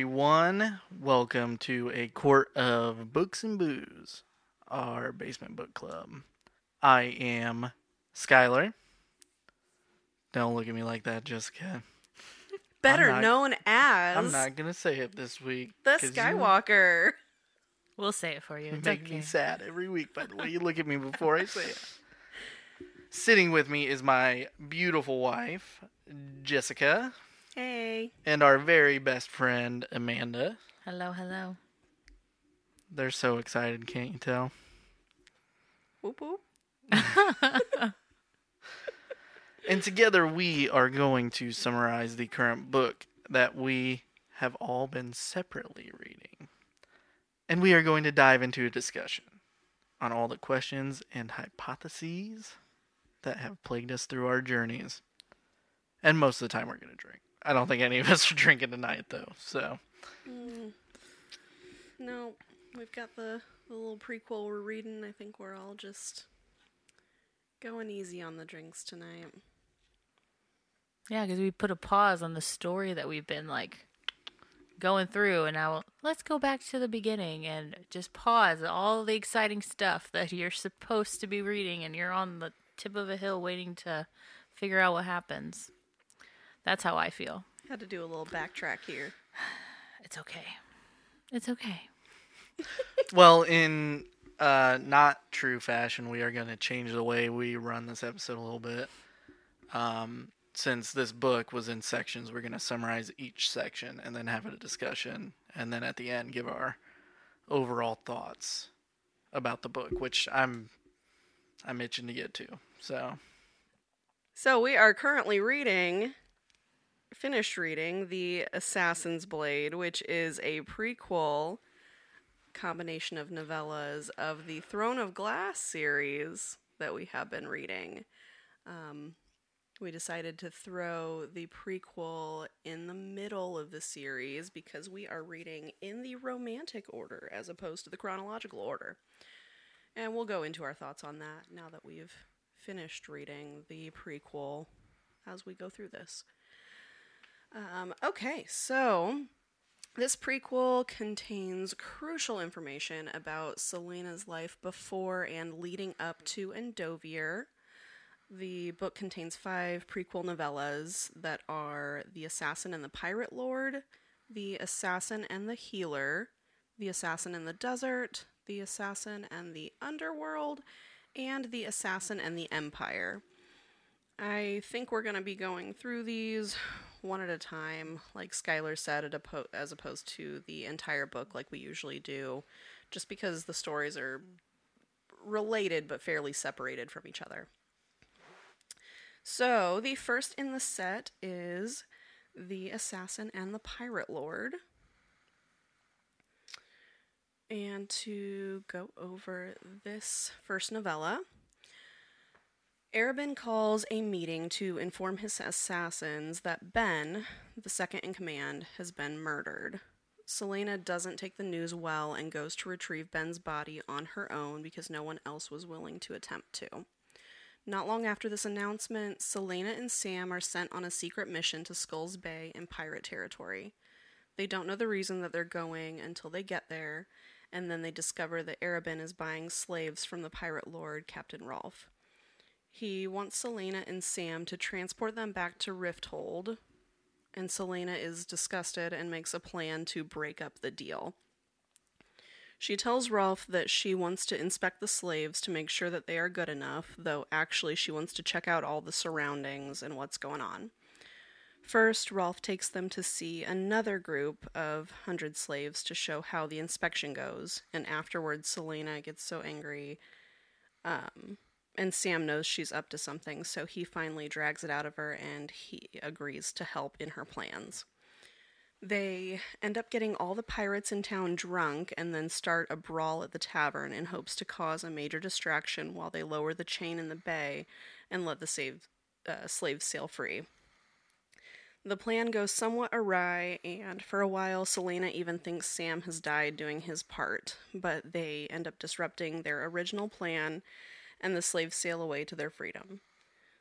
everyone. Welcome to a Court of books and booze, our basement book club. I am Skyler. Don't look at me like that, Jessica. Better not- known as I'm not gonna say it this week. the 'cause you Skywalker. We'll say it for you. It's make okay. me sad every week by the way you look at me before I say it. Sitting with me is my beautiful wife, Jessica, Hey. and our very best friend, Amanda. Hello, hello. They're so excited, can't you tell? Whoop whoop. And together we are going to summarize the current book that we have all been separately reading. And we are going to dive into a discussion on all the questions and hypotheses that have plagued us through our journeys. And most of the time we're going to drink. I don't think any of us are drinking tonight though. So, Mm. No, we've got the, the little prequel we're reading. I think we're all just going easy on the drinks tonight. Yeah, because we put a pause on the story that we've been like going through, and now let's go back to the beginning and just pause all the exciting stuff that you're supposed to be reading, and you're on the tip of a hill waiting to figure out what happens. That's how I feel. Had to do a little backtrack here. It's okay. It's okay. well, in uh, not true fashion, we are going to change the way we run this episode a little bit. Um, since this book was in sections, we're going to summarize each section and then have a discussion, and then at the end give our overall thoughts about the book, which I'm I'm itching to get to. So So we are currently reading, finished reading, The Assassin's Blade, which is a prequel combination of novellas of the Throne of Glass series that we have been reading. Um, we decided to throw the prequel in the middle of the series because we are reading in the romantic order as opposed to the chronological order. And we'll go into our thoughts on that now that we've finished reading the prequel as we go through this. Um, okay, so this prequel contains crucial information about Celaena's life before and leading up to Endovier. The book contains five prequel novellas that are The Assassin and the Pirate Lord, The Assassin and the Healer, The Assassin in the Desert, The Assassin and the Underworld, and The Assassin and the Empire. I think we're going to be going through these one at a time, like Skyler said, as opposed to the entire book like we usually do, just because the stories are related but fairly separated from each other. So, the first in the set is The Assassin and the Pirate Lord. And to go over this first novella, Arobynn calls a meeting to inform his assassins that Ben, the second in command, has been murdered. Celaena doesn't take the news well and goes to retrieve Ben's body on her own because no one else was willing to attempt to. Not long after this announcement, Celaena and Sam are sent on a secret mission to Skulls Bay in pirate territory. They don't know the reason that they're going until they get there, and then they discover that Arobynn is buying slaves from the pirate lord, Captain Rolfe. He wants Celaena and Sam to transport them back to Rifthold, and Celaena is disgusted and makes a plan to break up the deal. She tells Rolfe that she wants to inspect the slaves to make sure that they are good enough, though actually she wants to check out all the surroundings and what's going on. First, Rolfe takes them to see another group of hundred slaves to show how the inspection goes, and afterwards Celaena gets so angry um, and Sam knows she's up to something, so he finally drags it out of her and he agrees to help in her plans. They end up getting all the pirates in town drunk and then start a brawl at the tavern in hopes to cause a major distraction while they lower the chain in the bay and let the save, uh, slaves sail free. The plan goes somewhat awry, and for a while, Celaena even thinks Sam has died doing his part, but they end up disrupting their original plan and the slaves sail away to their freedom.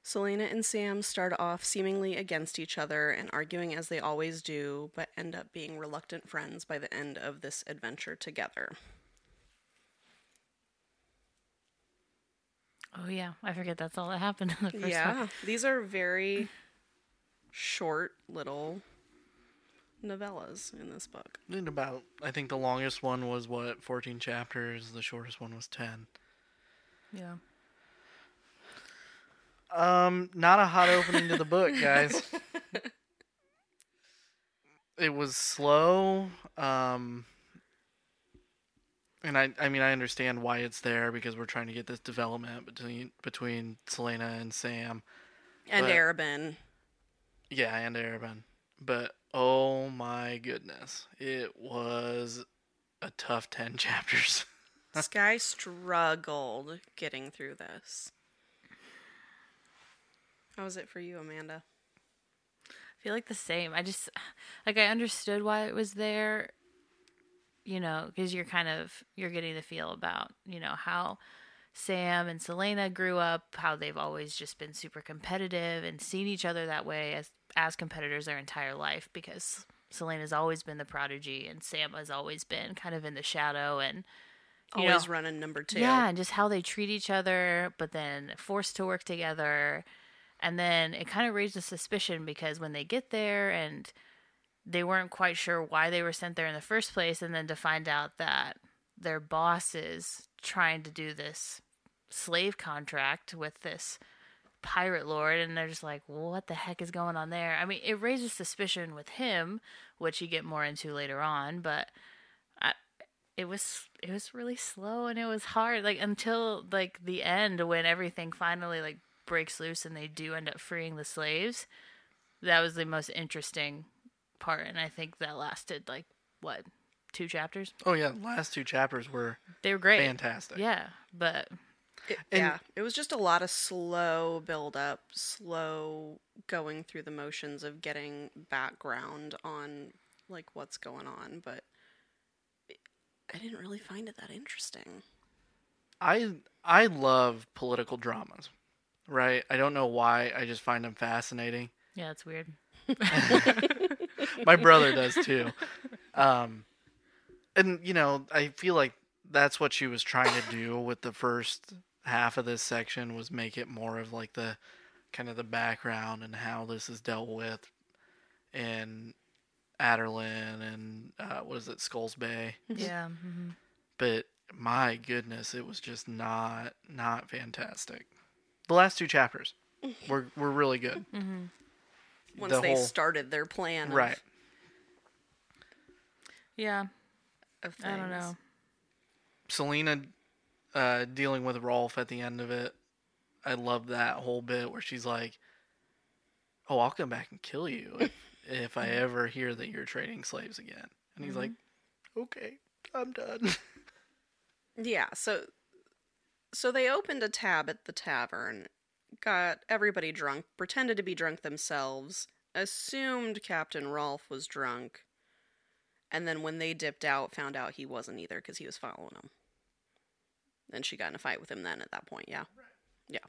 Celaena and Sam start off seemingly against each other and arguing as they always do, but end up being reluctant friends by the end of this adventure together. Oh yeah, I forget that's all that happened in the first yeah, one. these are very short little novellas in this book. In about, I think the longest one was what, 14 chapters. The shortest one was 10. Yeah. Um, not a hot opening to the book, guys. it was slow. Um, and I, I mean, I understand why it's there because we're trying to get this development between between Celaena and Sam. And But- Arobynn. Yeah, and Arobynn. But oh my goodness, it was a tough ten chapters. Sky struggled getting through this. How was it for you, Amanda? I feel like the same. I just like I understood why it was there, you know, because you're kind of you're getting the feel about you know how Sam and Celaena grew up, how they've always just been super competitive and seen each other that way as as competitors their entire life because Celaena's always been the prodigy and Sam has always been kind of in the shadow and you Always know, running number two. yeah, and just how they treat each other, but then forced to work together. And then it kind of raised a suspicion because when they get there and they weren't quite sure why they were sent there in the first place, and then to find out that their boss is trying to do this slave contract with this pirate lord, and they're just like, what the heck is going on there? I mean, it raises suspicion with him, which you get more into later on, but it was it was really slow and it was hard like until like the end when everything finally like breaks loose and they do end up freeing the slaves. That was the most interesting part and i think that lasted like what two chapters? Oh yeah, the last two chapters were they were great. fantastic. yeah but It- yeah, it was just a lot of slow build up, slow going through the motions of getting background on like what's going on, but it- I didn't really find it that interesting. I I love political dramas, right? I don't know why. I just find them fascinating. yeah it's weird My brother does too. Um, and you know, I feel like that's what she was trying to do with the first half of this section was make it more of like the kind of the background and how this is dealt with in Adarlan and uh, what is it, Skulls Bay. yeah hmm but my goodness, it was just not not fantastic. The last two chapters were were really good. Once The they whole- started their plan, of, Right. yeah Of i don't know Celaena uh, dealing with Rolfe at the end of it. I love that whole bit where she's like, "Oh, I'll come back and kill you if, if I mm. ever hear that you're trading slaves again." And he's like, mm-hmm. "Okay, I'm done." Yeah, so so they opened a tab at the tavern, got everybody drunk, pretended to be drunk themselves, assumed Captain Rolfe was drunk, and then when they dipped out, found out he wasn't either because he was following them. Then she got in a fight with him then at that point, yeah. Yeah.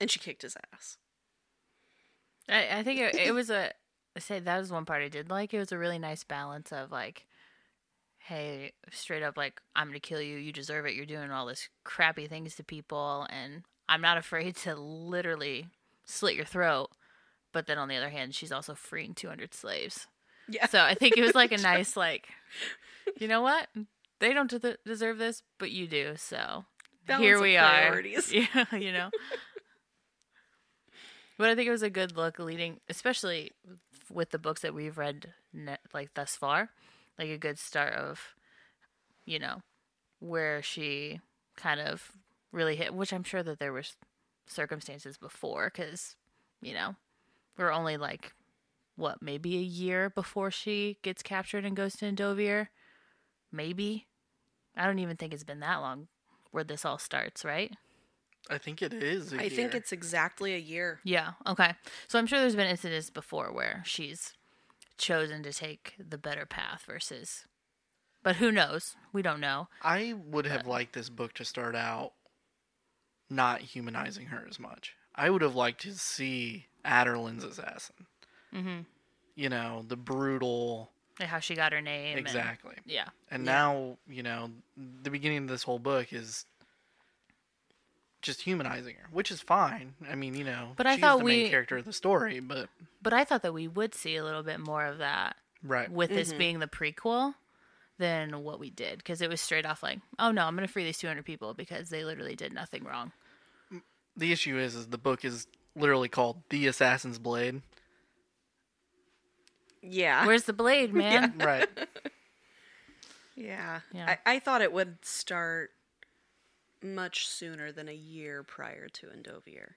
And she kicked his ass. I, I think it, it was a I say that was one part I did like. It was a really nice balance of like, hey, straight up like I'm gonna kill you. You deserve it. You're doing all this crappy things to people, and I'm not afraid to literally slit your throat. But then on the other hand, she's also freeing 200 slaves. Yeah. So I think it was like a nice like, you know what? They don't de- deserve this, but you do. So Balance here we are. Yeah, you know. But I think it was a good look leading, especially with the books that we've read like thus far, like a good start of, you know, where she kind of really hit. Which I'm sure that there was circumstances before, because you know, we're only like what maybe a year before she gets captured and goes to Endovier, maybe. I don't even think it's been that long where this all starts, right? I think it is. I I think it's exactly a year. Yeah. Okay. So I'm sure there's been incidents before where she's chosen to take the better path versus, but who knows? We don't know. I would have liked this book to start out not humanizing her as much. I would have liked to see Adarlan's assassin. Mm-hmm. You know, the brutal. Like how she got her name. and- Exactly. yeah. And Yeah. now, you know, the beginning of this whole book is just humanizing her, which is fine. I mean, you know, But I she's thought the main we- character of the story, but But I thought that we would see a little bit more of that right. with this Mhm. being the prequel than what we did because it was straight off like, oh no, I'm going to free these 200 people because they literally did nothing wrong. The issue is, is the book is literally called The Assassin's Blade. Yeah. Where's the blade, man? Right. Yeah. Yeah. I, I thought it would start much sooner than a year prior to Endovier.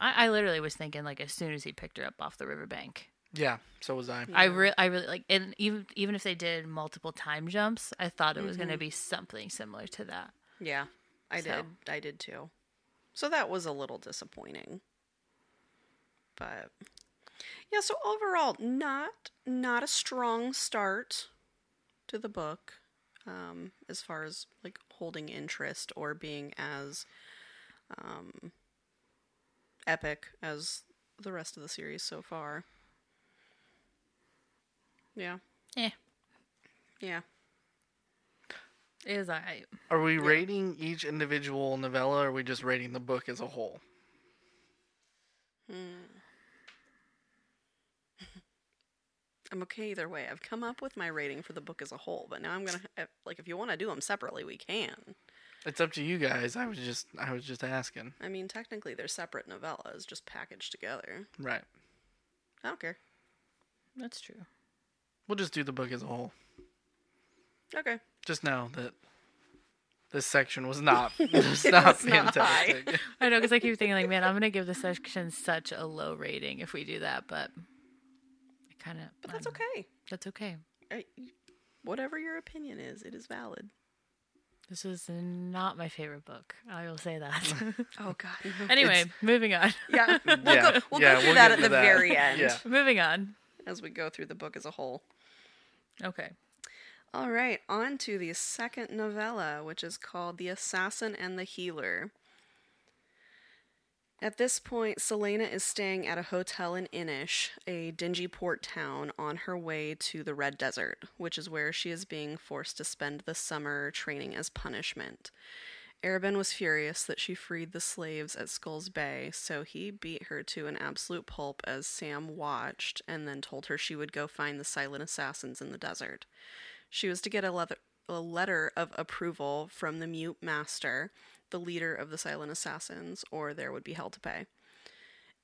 I, I literally was thinking like as soon as he picked her up off the riverbank. yeah, so was I. I re- I really like, and even even if they did multiple time jumps, I thought it was going to be something similar to that. Yeah, I So. did. I did too. So that was a little disappointing. But yeah, so overall not not a strong start to the book um as far as like holding interest or being as um epic as the rest of the series so far. Yeah. Eh. Yeah. It was alright. Are we rating each individual novella or are we just rating the book as a whole? Hmm. I'm okay either way. I've come up with my rating for the book as a whole, but now I'm gonna like if you want to do them separately, we can. It's up to you guys. I was just I was just asking. I mean, technically they're separate novellas, just packaged together. Right. I don't care. That's true. We'll just do the book as a whole. Okay. Just know that this section was not was not was not fantastic. I know because I keep thinking like, man, I'm going to give this section such a low rating if we do that, but it kind of. But that's okay. That's okay. I, whatever your opinion is, it is valid. This is not my favorite book. I will say that. Oh God. anyway, moving on. yeah. We'll Yeah, go, we'll yeah, go through we'll that at the that. very end Yeah. moving on. as we go through the book as a whole. Okay. All right, on to the second novella, which is called The Assassin and the Healer. At this point, Celaena is staying at a hotel in Innish, a dingy port town, on her way to the Red Desert, which is where she is being forced to spend the summer training as punishment. Arobynn was furious that she freed the slaves at Skulls Bay, so he beat her to an absolute pulp as Sam watched and then told her she would go find the silent assassins in the desert. She was to get a, leather, a letter of approval from the mute master, the leader of the silent assassins, or there would be hell to pay.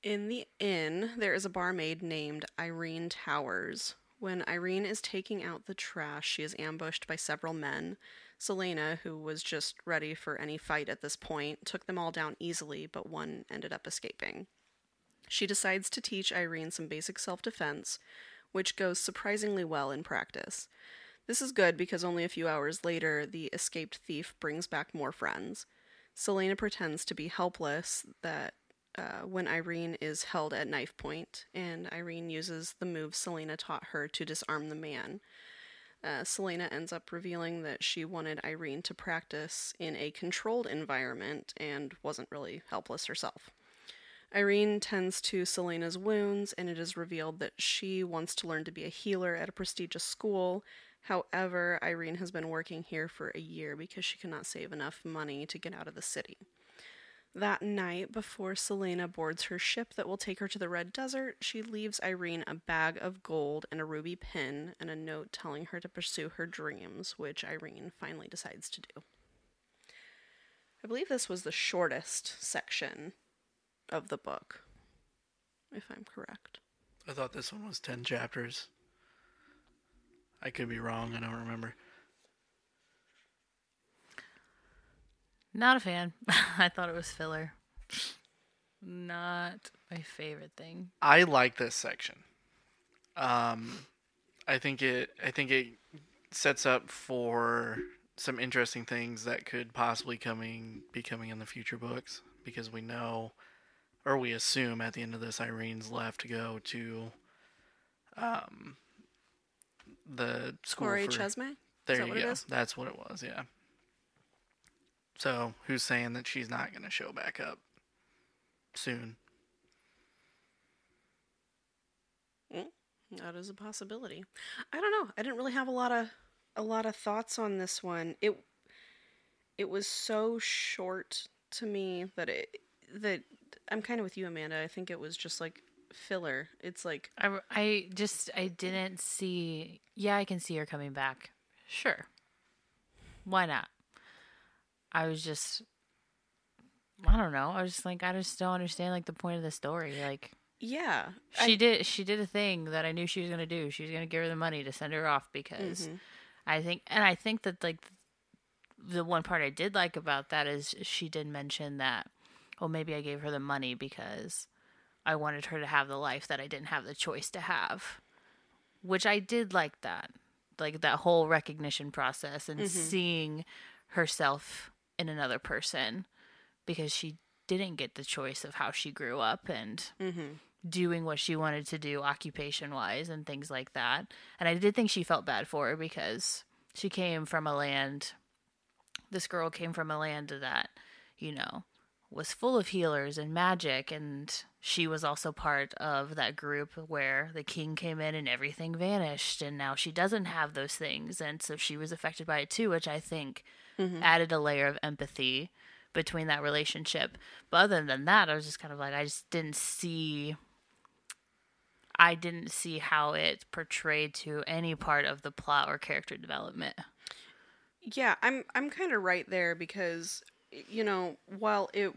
In the inn, there is a barmaid named Yrene Towers. When Yrene is taking out the trash, she is ambushed by several men. Celaena, who was just ready for any fight at this point, took them all down easily, but one ended up escaping. She decides to teach Yrene some basic self defense, which goes surprisingly well in practice. This is good because only a few hours later, the escaped thief brings back more friends. Celaena pretends to be helpless that uh, when Yrene is held at knife point, and Yrene uses the move Celaena taught her to disarm the man. Uh, Celaena ends up revealing that she wanted Yrene to practice in a controlled environment and wasn't really helpless herself. Yrene tends to Celaena's wounds, and it is revealed that she wants to learn to be a healer at a prestigious school. However, Yrene has been working here for a year because she cannot save enough money to get out of the city. That night, before Celaena boards her ship that will take her to the Red Desert, she leaves Yrene a bag of gold and a ruby pin and a note telling her to pursue her dreams, which Yrene finally decides to do. I believe this was the shortest section of the book, if I'm correct. I thought this one was 10 chapters. I could be wrong. I don't remember. Not a fan. I thought it was filler. Not my favorite thing. I like this section. Um, I think it. I think it sets up for some interesting things that could possibly coming be coming in the future books because we know, or we assume at the end of this, Yrene's left to go to, um, the school Corey for. Chesme? There you what go. That's what it was. Yeah. So who's saying that she's not going to show back up soon? That is a possibility. I don't know. I didn't really have a lot of a lot of thoughts on this one. It it was so short to me that it that I'm kind of with you, Amanda. I think it was just like filler. It's like I, I just I didn't see. Yeah, I can see her coming back. Sure, why not? I was just, I don't know. I was just like, I just don't understand like the point of the story. Like yeah, she did, she did a thing that I knew she was gonna do. She was gonna give her the money to send her off because Mhm. I think, and I think that like the one part I did like about that is she did mention that, well, maybe I gave her the money because I wanted her to have the life that I didn't have the choice to have, which I did like that, like that whole recognition process and seeing herself in another person because she didn't get the choice of how she grew up and Mm-hmm. doing what she wanted to do occupation wise and things like that. And I did think she felt bad for her because she came from a land, this girl came from a land that, you know, was full of healers and magic. And she was also part of that group where the king came in and everything vanished. And now she doesn't have those things. And so she was affected by it too, which I think mm-hmm. added a layer of empathy between that relationship. But other than that, I was just kind of like, I just didn't see I didn't see how it portrayed to any part of the plot or character development. Yeah, I'm I'm kind of right there because you know, while it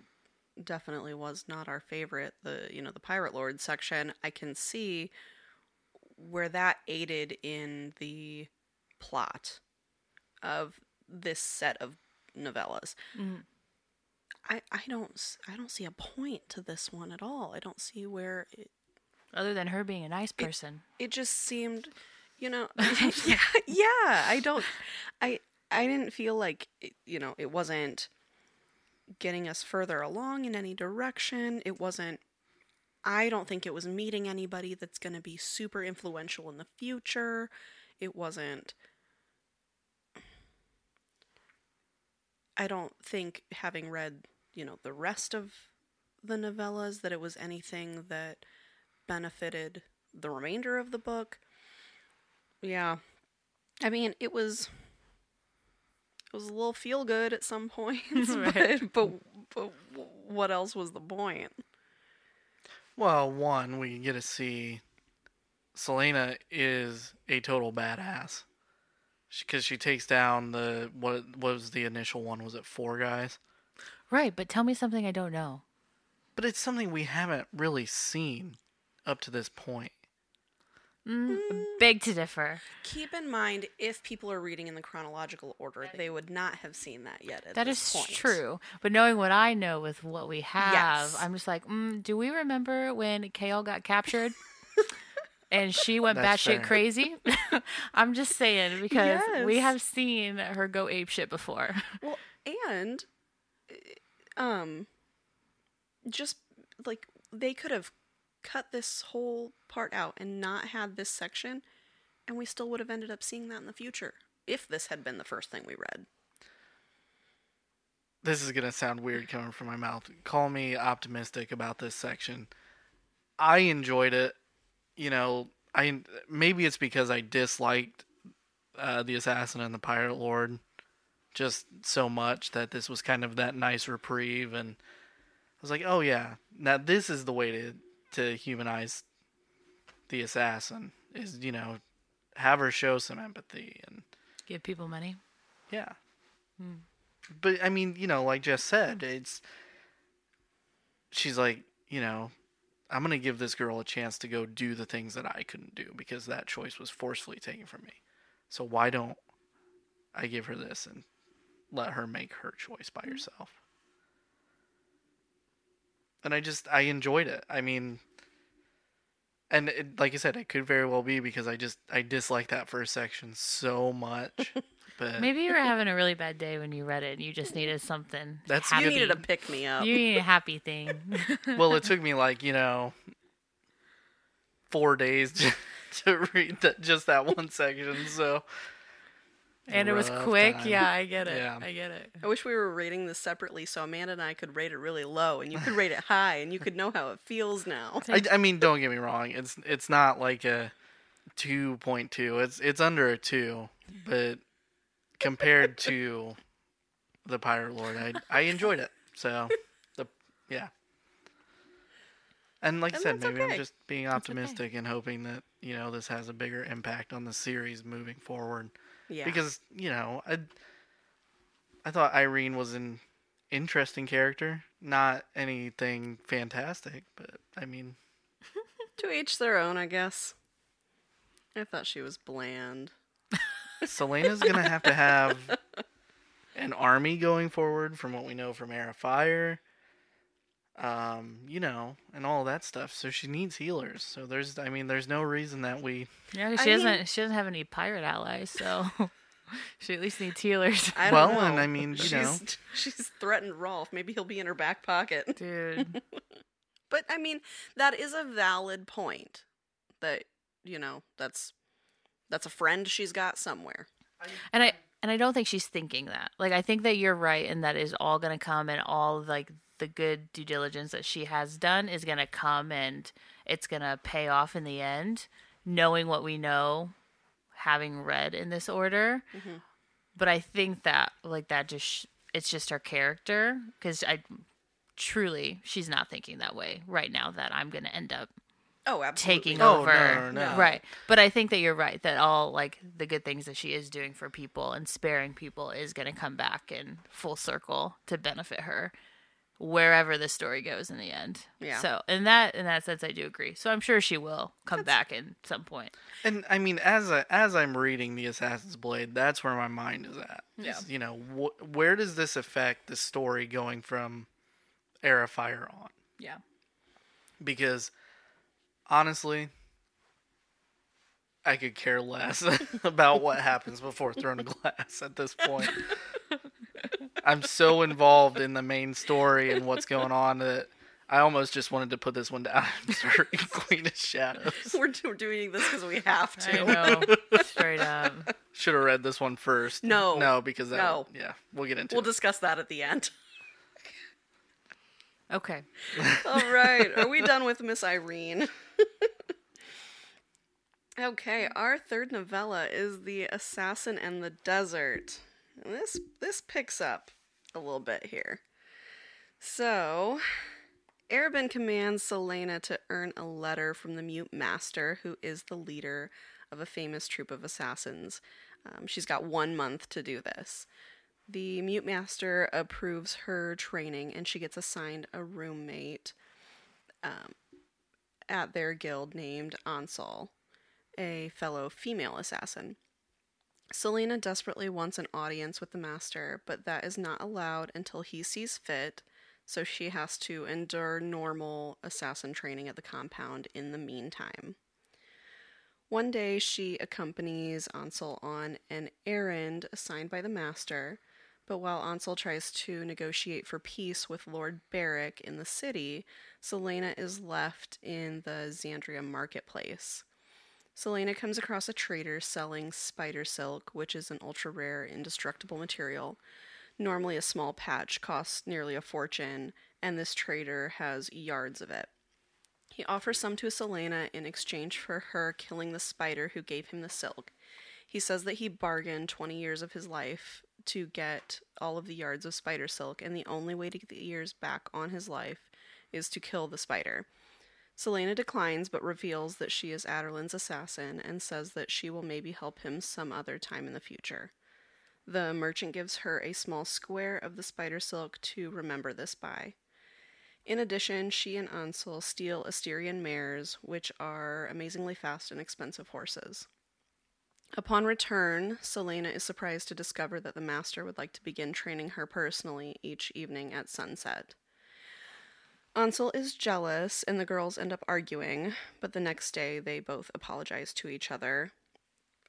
definitely was not our favorite, the you know, the Pirate Lord section, I can see where that aided in the plot of this set of novellas. Mm-hmm. I I don't I don't see a point to this one at all. I don't see where it, Other than her being a nice person. it just seemed you know yeah yeah i don't i i didn't feel like it, you know it wasn't getting us further along in any direction it wasn't i don't think it was meeting anybody that's going to be super influential in the future it wasn't i don't think having read you know the rest of the novellas that it was anything that benefited the remainder of the book. Yeah. I mean, it was was a little feel good at some points, Right. but, but but what else was the point? Well, one, we get to see Celaena is a total badass because she takes down the what, what was the initial one? Was it four guys? Right, but tell me something I don't know. But it's something we haven't really seen up to this point. Mm, Big to differ. Keep in mind, if people are reading in the chronological order, they would not have seen that yet. At That this is point. true. But knowing what I know with what we have, Yes. I'm just like, mm, do we remember when Chaol got captured? and she went That's batshit fair. crazy. I'm just saying because we have seen her go ape shit before. Well, and um, just like they could have cut this whole part out and not had this section, and we still would have ended up seeing that in the future if this had been the first thing we read. This is gonna sound weird coming from my mouth. Call me optimistic about this section. I enjoyed it. You know, I maybe it's because I disliked uh, the assassin and the pirate lord just so much that this was kind of that nice reprieve, and I was like, oh yeah, now this is the way to to humanize the assassin is you know have her show some empathy and Give people money. yeah. Hmm. But I mean, you know, like Jess said, it's she's like, you know, I'm gonna give this girl a chance to go do the things that I couldn't do because that choice was forcefully taken from me. So why don't I give her this and let her make her choice by hmm. herself? And I just I enjoyed it. I mean, and it, like I said, it could very well be because I just I dislike that first section so much. But Maybe you were having a really bad day when you read it and you just needed something. That's happy. You needed a pick me up. You need a happy thing. well, it took me like you know four days to, to read that just that one section. So And it was quick. time. Yeah, I get it. Yeah. I get it. I wish we were rating this separately so Amanda and I could rate it really low and you could rate it high and you could know how it feels now. I, I mean, don't get me wrong. It's it's not like a two point two. It's it's under a two, but compared to the Pirate Lord, I I enjoyed it. So the yeah. And like I said, maybe okay. I'm just being okay. optimistic and hoping that you know this has a bigger impact on the series moving forward. Yeah. Because you know, I I thought Yrene was an interesting character, not anything fantastic, but I mean, to each their own, I guess. I thought she was bland. Celaena's gonna have to have an army going forward, from what we know from Heir of Fire. Um, you know, and all that stuff. So she needs healers. So there's, I mean, there's no reason that we. Yeah, 'cause I she doesn't. mean- she doesn't have any pirate allies, so she at least needs healers. I well, don't know. and I mean, you she's, know, she's threatened Rolfe. Maybe he'll be in her back pocket. Dude, But I mean, that is a valid point. That you know, that's that's a friend she's got somewhere. and I and I don't think she's thinking that. Like, I think that you're right, and that is all going to come, and all like the good due diligence that she has done is going to come, and it's going to pay off in the end. Knowing what we know, having read in this order, mm-hmm. but I think that like that just it's just her character because I truly she's not thinking that way right now that I'm going to end up Oh, absolutely. taking Oh, no, over. no, no. Right. But I think that you're right that all like the good things that she is doing for people and sparing people is going to come back in full circle to benefit her wherever the story goes in the end. Yeah. So, in that in that sense I do agree. So, I'm sure she will come back in some point. And I mean, as I, as I'm reading the Assassin's Blade, that's where my mind is at. Yeah. Is, You know, wh- where does this affect the story going from Era Fire on? Yeah. Because honestly, I could care less about what happens before Throne of Glass at this point. I'm so involved in the main story and what's going on that I almost just wanted to put this one down and start Queen of Shadows. We're, do- we're doing this because we have to. I know. Straight up. Should have read this one first. No. No, because that No. yeah, we'll get into We'll it. discuss that at the end. Okay. All right. Are we done with Miss Yrene? okay, our third novella is The Assassin and the Desert. And this this picks up a little bit here. So, Arobynn commands Celaena to earn a letter from the Mute Master, who is the leader of a famous troop of assassins. Um, she's got one month to do this. The Mute Master approves her training and she gets assigned a roommate um, at their guild named Ansel, a fellow female assassin. Celaena desperately wants an audience with the Master, but that is not allowed until he sees fit, so she has to endure normal assassin training at the compound in the meantime. One day, she accompanies Ansel on an errand assigned by the Master, but while Ansel tries to negotiate for peace with Lord Berick in the city, Celaena is left in the Xandria marketplace. Celaena comes across a trader selling spider silk, which is an ultra rare, indestructible material. Normally, a small patch costs nearly a fortune, and this trader has yards of it. He offers some to Celaena in exchange for her killing the spider who gave him the silk. He says that he bargained 20 years of his life to get all of the yards of spider silk, and the only way to get the years back on his life is to kill the spider. Celaena declines but reveals that she is Adarlan's assassin and says that she will maybe help him some other time in the future. The merchant gives her a small square of the spider silk to remember this by. In addition, she and Ansel steal Asterion mares, which are amazingly fast and expensive horses. Upon return, Celaena is surprised to discover that the master would like to begin training her personally each evening at sunset. Ansel is jealous, and the girls end up arguing, but the next day they both apologize to each other.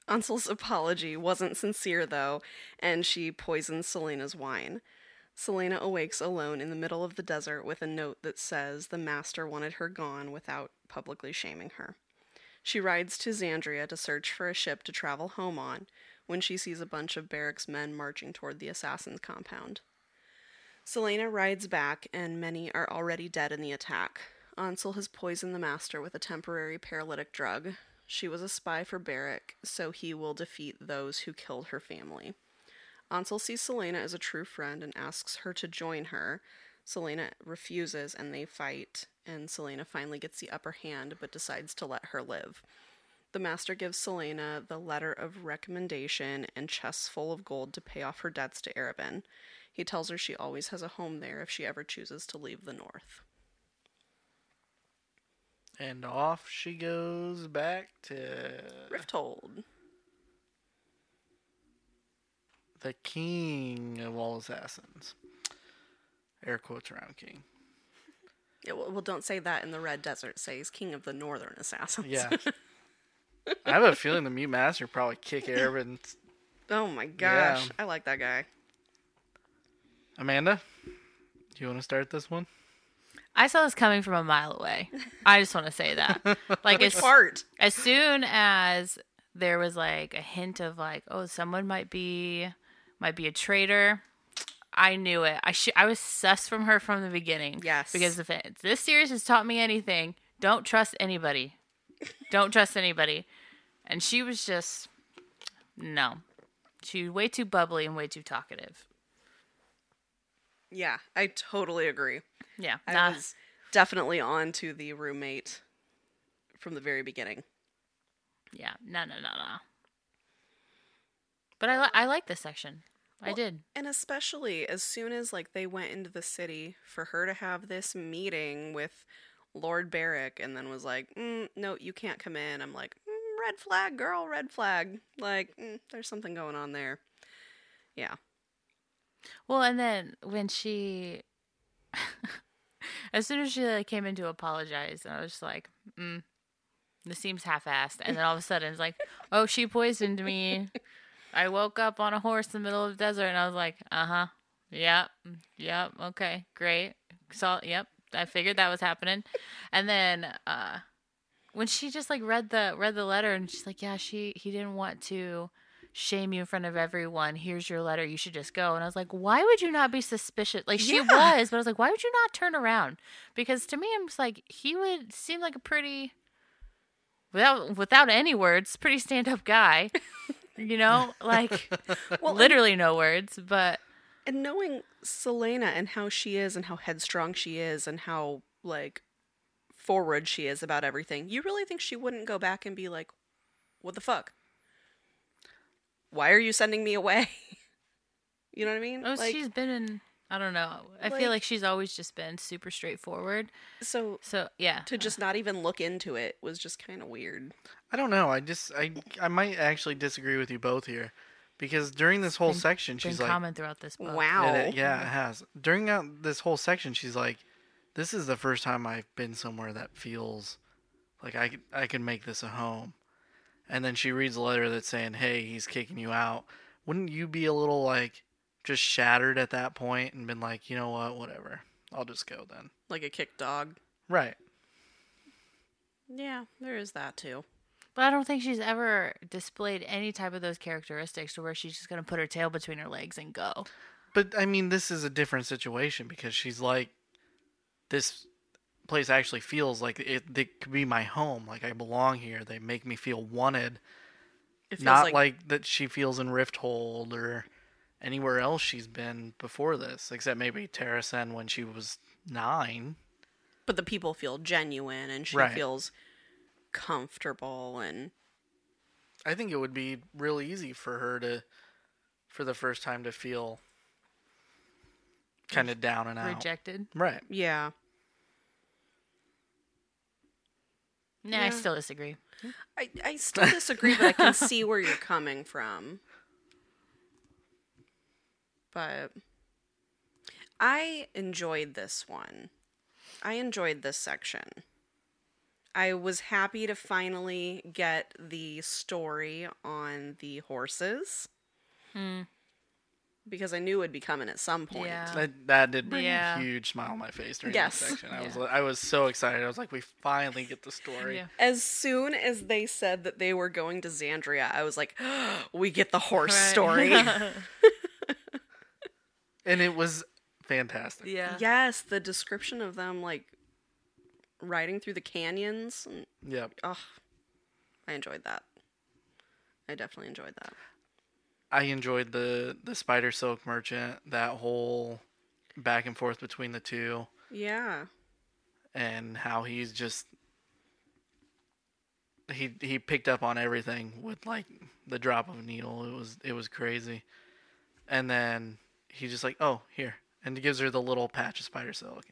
Ansel's apology wasn't sincere, though, and she poisons Celaena's wine. Celaena awakes alone in the middle of the desert with a note that says the master wanted her gone without publicly shaming her. She rides to Xandria to search for a ship to travel home on, when she sees a bunch of Berick's men marching toward the assassin's compound. Celaena rides back, and many are already dead in the attack. Ansel has poisoned the master with a temporary paralytic drug. She was a spy for Berick, so he will defeat those who killed her family. Ansel sees Celaena as a true friend and asks her to join her. Celaena refuses and they fight, and Celaena finally gets the upper hand but decides to let her live. The master gives Celaena the letter of recommendation and chests full of gold to pay off her debts to Arobynn. He tells her she always has a home there if she ever chooses to leave the north. And off she goes back to Rifthold. the king of all assassins. Air quotes around king. Yeah, well, well, don't say that in the Red Desert. Say he's king of the Northern Assassins. Yeah. I have a feeling the mute master probably kick Arobynn. oh my gosh, Yeah. I like that guy. Amanda, do you want to start this one? I saw this coming from a mile away. I just want to say that. Like Which as, part? as soon as there was like a hint of like, oh, someone might be might be a traitor, I knew it. I sh- I was sus from her from the beginning. Yes. Because if it, this series has taught me anything, don't trust anybody. don't trust anybody. And she was just no. She was way too bubbly and way too talkative. Yeah, I totally agree. Yeah. I nah. was definitely on to the roommate from the very beginning. Yeah, no, no, no, no. But I li- I like this section. I did. And especially as soon as like they went into the city for her to have this meeting with Lord Berick and then was like, mm, "No, you can't come in." I'm like, mm, "Red flag, girl, red flag." Like, mm, there's something going on there. Yeah. Well, and then when she, as soon as she like, came in to apologize, and I was just like, mm, this seems half-assed. And then all of a sudden, it's like, oh, she poisoned me. I woke up on a horse in the middle of the desert, and I was like, uh huh, yep, yep, okay, great. So, yep, I figured that was happening. And then, uh, when she just like read the read the letter, and she's like, yeah, she he didn't want to shame you in front of everyone. Here's your letter. You should just go. And I was like, why would you not be suspicious? Like she Yeah. was, but I was like, why would you not turn around? Because to me, I'm just like, he would seem like a pretty, without without any words, pretty stand up guy. you know, like Well, and- literally no words, but And knowing Celaena and how she is and how headstrong she is and how like forward she is about everything, you really think she wouldn't go back and be like, "What the fuck? Why are you sending me away?" you know what I mean? oh, like, she's been in. I don't know. I like- feel like she's always just been super straightforward. so So yeah, to just not even look into it was just kind of weird. I don't know. I just I I might actually disagree with you both here, because during this whole been- section, been she's like, common throughout this book. Wow. Yeah, it- yeah, it has. During out this whole section, she's like, "This is the first time I've been somewhere that feels like I could, I can make this a home." And then she reads a letter that's saying, "Hey, he's kicking you out." Wouldn't you be a little like just shattered at that point and been like, "You know what? Whatever. I'll just go then." Like a kick dog. Right. Yeah, there is that too. But I don't think she's ever displayed any type of those characteristics to where she's just gonna put her tail between her legs and go. But I mean, this is a different situation because she's like, this place actually feels like it, it could be my home. Like I belong here. They make me feel wanted. It feels Not like, that she feels in Rifthold or anywhere else she's been before this, except maybe Terrasen when she was nine. but the people feel genuine and she Right. feels comfortable and I think it would be real easy for her to, for the first time, to feel kind of down and out. Rejected. Right. yeah. Nah, I still disagree. I, I still disagree, but I can see where you're coming from. But I enjoyed this one. I enjoyed this section. I was happy to finally get the story on the horses. Hmm. Because I knew it'd be coming at some point. Yeah. That, that did bring Yeah. a huge smile on my face during Yes. that section. I was I was so excited. I was like, we finally get the story. Yeah. As soon as they said that they were going to Xandria, I was like, oh, we get the horse Right. story. And it was fantastic. yeah. yes, the description of them like riding through the canyons. And, Yep. oh, I enjoyed that. I definitely enjoyed that. I enjoyed the the spider silk merchant, that whole back and forth between the two Yeah. and how he's just he he picked up on everything with like the drop of a needle. It was it was crazy. And then he just like, "Oh, here." And he gives her the little patch of spider silk.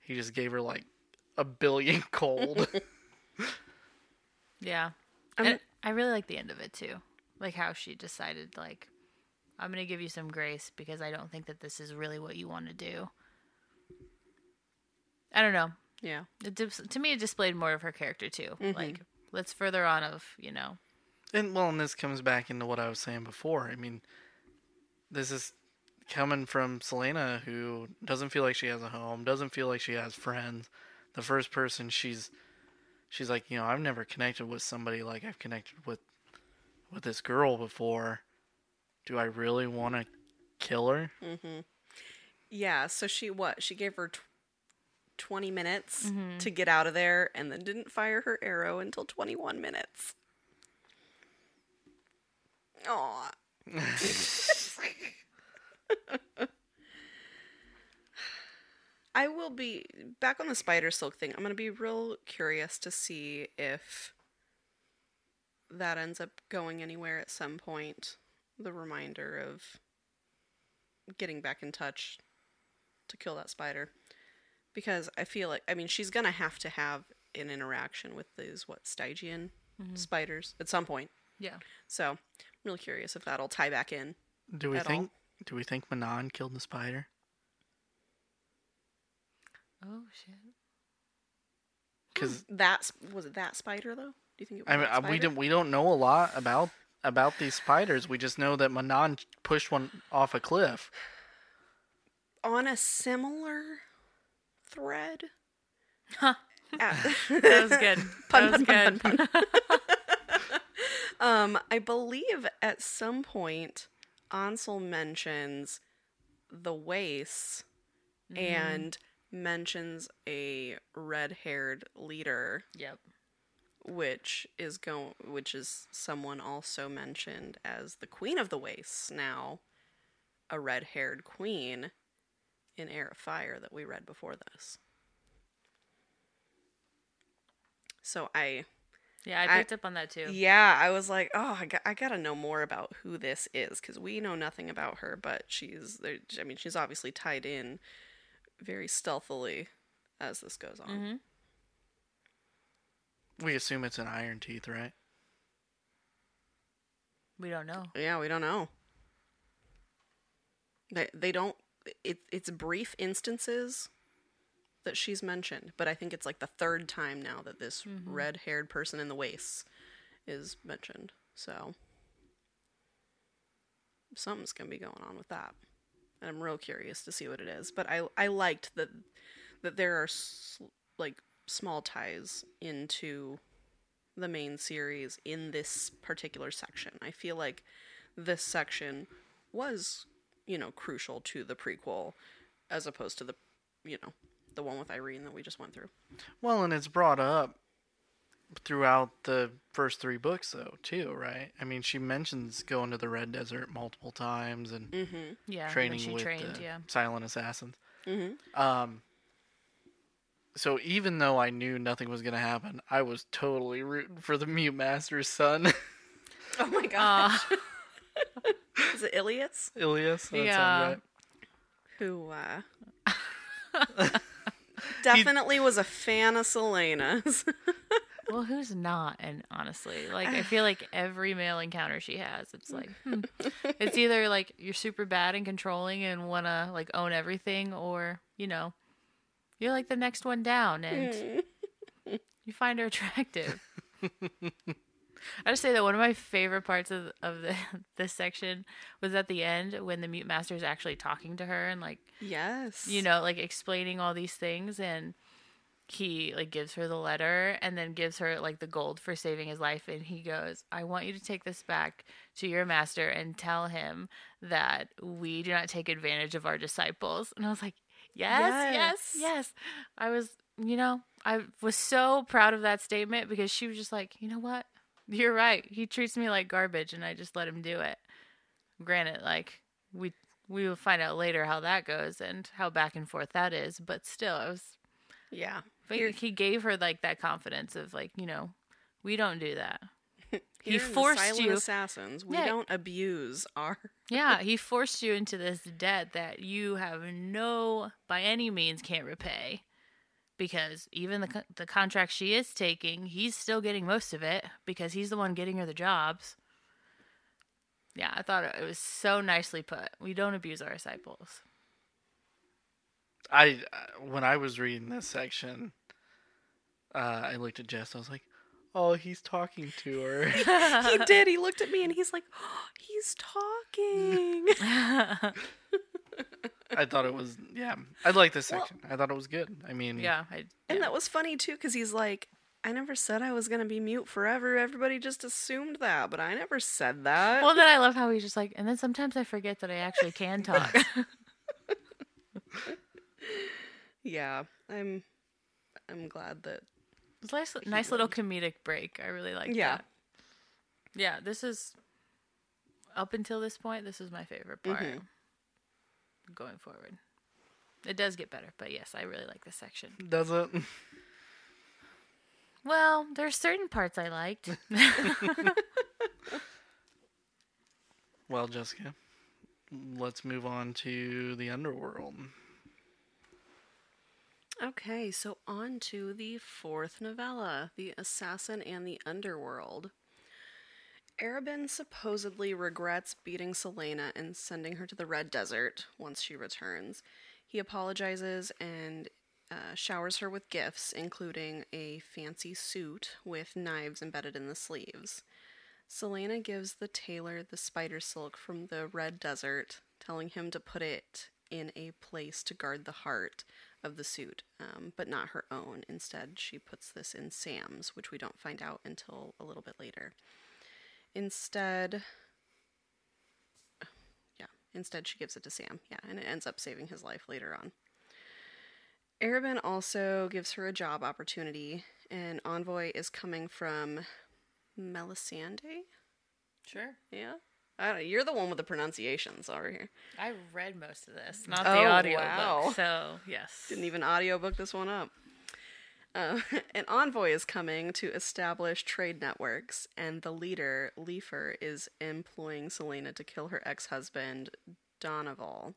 He just gave her like a billion cold. Yeah. I'm- And I really like the end of it too. Like how she decided like I'm going to give you some grace because I don't think that this is really what you want to do. I don't know. Yeah. It dis- to me it displayed more of her character too. Mm-hmm. Like let's further on of, you know. And well, and this comes back into what I was saying before. I mean, this is coming from Celaena, who doesn't feel like she has a home, doesn't feel like she has friends. The first person she's, she's like, you know, I've never connected with somebody like I've connected with, with this girl before. Do I really want to kill her? Mm-hmm. Yeah. So she what? She gave her tw- 20 minutes mm-hmm. to get out of there and then didn't fire her arrow until 21 minutes. Aw. I will be back on the spider silk thing. I'm going to be real curious to see if that ends up going anywhere at some point. The reminder of getting back in touch to kill that spider. Because I feel like, I mean, she's going to have to have an interaction with these, what, Stygian mm-hmm. spiders at some point. Yeah. So I'm really curious if that'll tie back in. Do we At all. think? Do we think Manon killed the spider? Oh shit. Because hmm. That was it. That spider though? Do you think it was? I mean, that uh, we don't we don't know a lot about about these spiders. We just know that Manon pushed one off a cliff. on a similar thread. Huh. That was good. Pun, that was pun, good. pun, pun, um, I believe at some point Ansel mentions the Waste and mentions a red-haired leader, yep. Which is going which is someone also mentioned as the Queen of the Waste now, a red-haired queen in Heir of Fire that we read before this. So I Yeah, I I- picked up on that too. yeah, I was like, oh, I got, I gotta know more about who this is because we know nothing about her, but she's there. I mean, she's obviously tied in very stealthily as this goes on. Mm-hmm. We assume it's an Iron Teeth, right? We don't know. Yeah, we don't know. They they don't. It it's brief instances that she's mentioned, but I think it's like the third time now that this mm-hmm. red haired person in the Waste is mentioned. So something's gonna be going on with that, and I'm real curious to see what it is. But I I liked that that there are s- like small ties into the main series in this particular section. I feel like this section was, you know, crucial to the prequel as opposed to the, you know, the one with Yrene that we just went through. Well, and it's brought up throughout the first three books, though, too, right? I mean, she mentions going to the Red Desert multiple times and Mm-hmm. Yeah, training she with trained. the Yeah. silent assassins. Mm-hmm. Um, so even though I knew nothing was gonna happen, I was totally rooting for the Mute Master's son, Oh my god. Uh, Is it Ilias? Ilias. That Yeah. right. Who, uh. definitely was a fan of Celaena's. well, who's not? And honestly, like I feel like every male encounter she has, it's like hmm. it's either like you're super bad and controlling and wanna like own everything, or you know, you're like the next one down and hmm. you find her attractive. I just say that one of my favorite parts of of the this section was at the end when the mute master is actually talking to her and like Yes. you know like explaining all these things and he like gives her the letter and then gives her like the gold for saving his life and he goes i want you to take this back to your master and tell him that we do not take advantage of our disciples and i was like yes yes yes, Yes. i was you know i was so proud of that statement because she was just like you know what you're right he treats me like garbage and i just let him do it granted like we we will find out later how that goes and how back and forth that is but still it was Yeah. but he gave her like that confidence of like, you know, we don't do that. He Here in the forced you. Assassins. We Yeah. don't abuse our. Yeah, he forced you into this debt that you have no, by any means, can't repay. Because even the the contract she is taking, he's still getting most of it because he's the one getting her the jobs. Yeah, I thought it was so nicely put. We don't abuse our disciples. I uh, when I was reading this section, uh, I looked at Jess. I was like, "Oh, he's talking to her." he did. He looked at me and he's like, oh, he's talking. I thought it was yeah. I like this section. I thought it was good. I mean, yeah, I, And that was funny too, because he's like, I never said I was going to be mute forever. Everybody just assumed that, but I never said that. Well, then I love how he's just like, and then sometimes I forget that I actually can talk. yeah, I'm. I'm glad that. It's nice, nice little comedic break. I really like Yeah. that. Yeah, this is up until this point. This is my favorite part. Mhm. Going forward, it does get better, but yes, I really like this section. does it? Well, there's certain parts I liked. Well, Jessica, let's move on to the underworld. Okay, so on to the fourth novella, The Assassin and the Underworld. Arobynn supposedly regrets beating Celaena and sending her to the Red Desert once she returns. He apologizes and uh, showers her with gifts, including a fancy suit with knives embedded in the sleeves. Celaena gives the tailor the spider silk from the Red Desert, telling him to put it in a place to guard the heart of the suit, um, but not her own. Instead, she puts this in Sam's, which we don't find out until a little bit later. Instead, yeah, instead she gives it to Sam. Yeah, and it ends up saving his life later on. Arobynn also gives her a job opportunity. An envoy is coming from Melisande. Sure. Yeah, I don't, you're the one with the pronunciations over here. I read most of this, not Oh, the audio wow. book. So yes. Didn't even audiobook this one up. Uh, an envoy is coming to establish trade networks, and the leader, Leighfer, is employing Celaena to kill her ex husband, Donoval.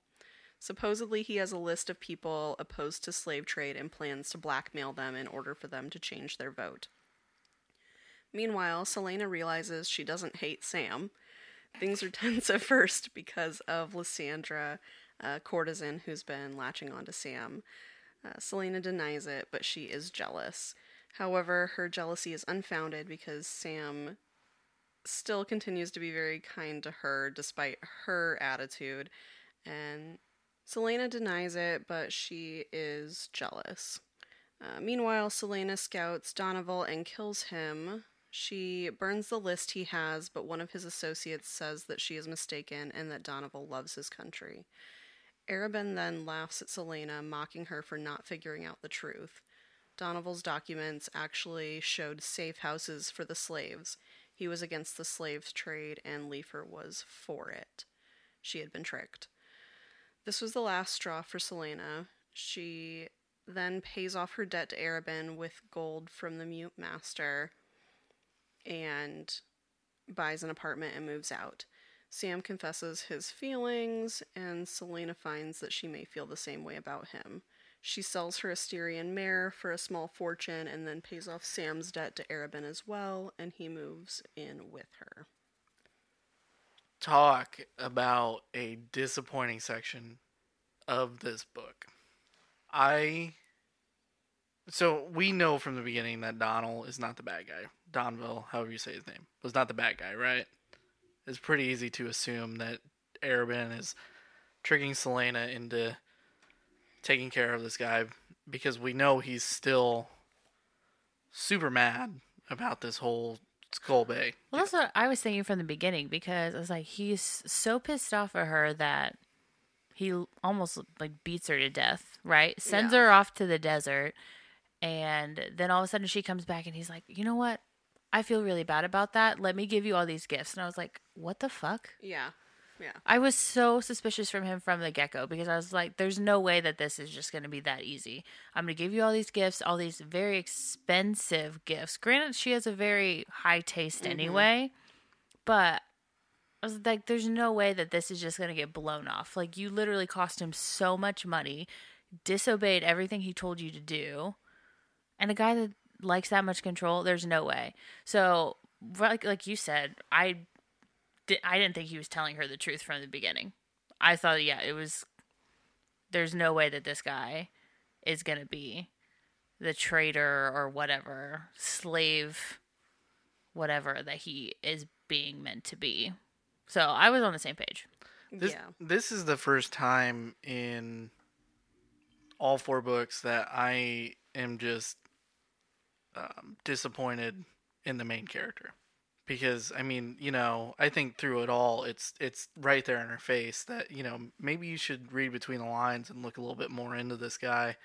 Supposedly, he has a list of people opposed to slave trade and plans to blackmail them in order for them to change their vote. Meanwhile, Celaena realizes she doesn't hate Sam. Things are tense at first because of Lysandra, a courtesan who's been latching onto Sam. Uh, Celaena denies it, but she is jealous. However, her jealousy is unfounded because Sam still continues to be very kind to her despite her attitude. And Celaena denies it, but she is jealous. Uh, meanwhile, Celaena scouts Donoval and kills him. She burns the list he has, but one of his associates says that she is mistaken and that Donoval loves his country. Arobynn then laughs at Celaena, mocking her for not figuring out the truth. Donoval's documents actually showed safe houses for the slaves. He was against the slave trade, and Leighfer was for it. She had been tricked. This was the last straw for Celaena. She then pays off her debt to Arobynn with gold from the mute master and buys an apartment and moves out. Sam confesses his feelings, and Celaena finds that she may feel the same way about him. She sells her Asterion mare for a small fortune and then pays off Sam's debt to Arobynn as well, and he moves in with her. Talk about a disappointing section of this book. I so we know from the beginning that Donald is not the bad guy. Donville, however you say his name, was not the bad guy, right? It's pretty easy to assume that Arobynn is tricking Celaena into taking care of this guy because we know he's still super mad about this whole Skull Bay. Well, that's what I was thinking from the beginning because I was like, he's so pissed off at her that he almost like beats her to death, right? Sends Yeah. her off to the desert, and then all of a sudden she comes back and he's like, you know what? I feel really bad about that. Let me give you all these gifts. And I was like, what the fuck? Yeah. Yeah. I was so suspicious from him from the get go because I was like, there's no way that this is just going to be that easy. I'm going to give you all these gifts, all these very expensive gifts. Granted, she has a very high taste mm-hmm. anyway, but I was like, there's no way that this is just going to get blown off. Like, you literally cost him so much money, disobeyed everything he told you to do, and a guy that likes that much control, there's no way. So, like, like you said, I di- I didn't think he was telling her the truth from the beginning. I thought, yeah, it was. There's no way that this guy is gonna be the traitor or whatever slave, whatever that he is being meant to be. So I was on the same page. This, yeah. this is the first time in all four books that I am just um, disappointed in the main character because I mean, you know, I think through it all, it's it's right there in her face that you know maybe you should read between the lines and look a little bit more into this guy,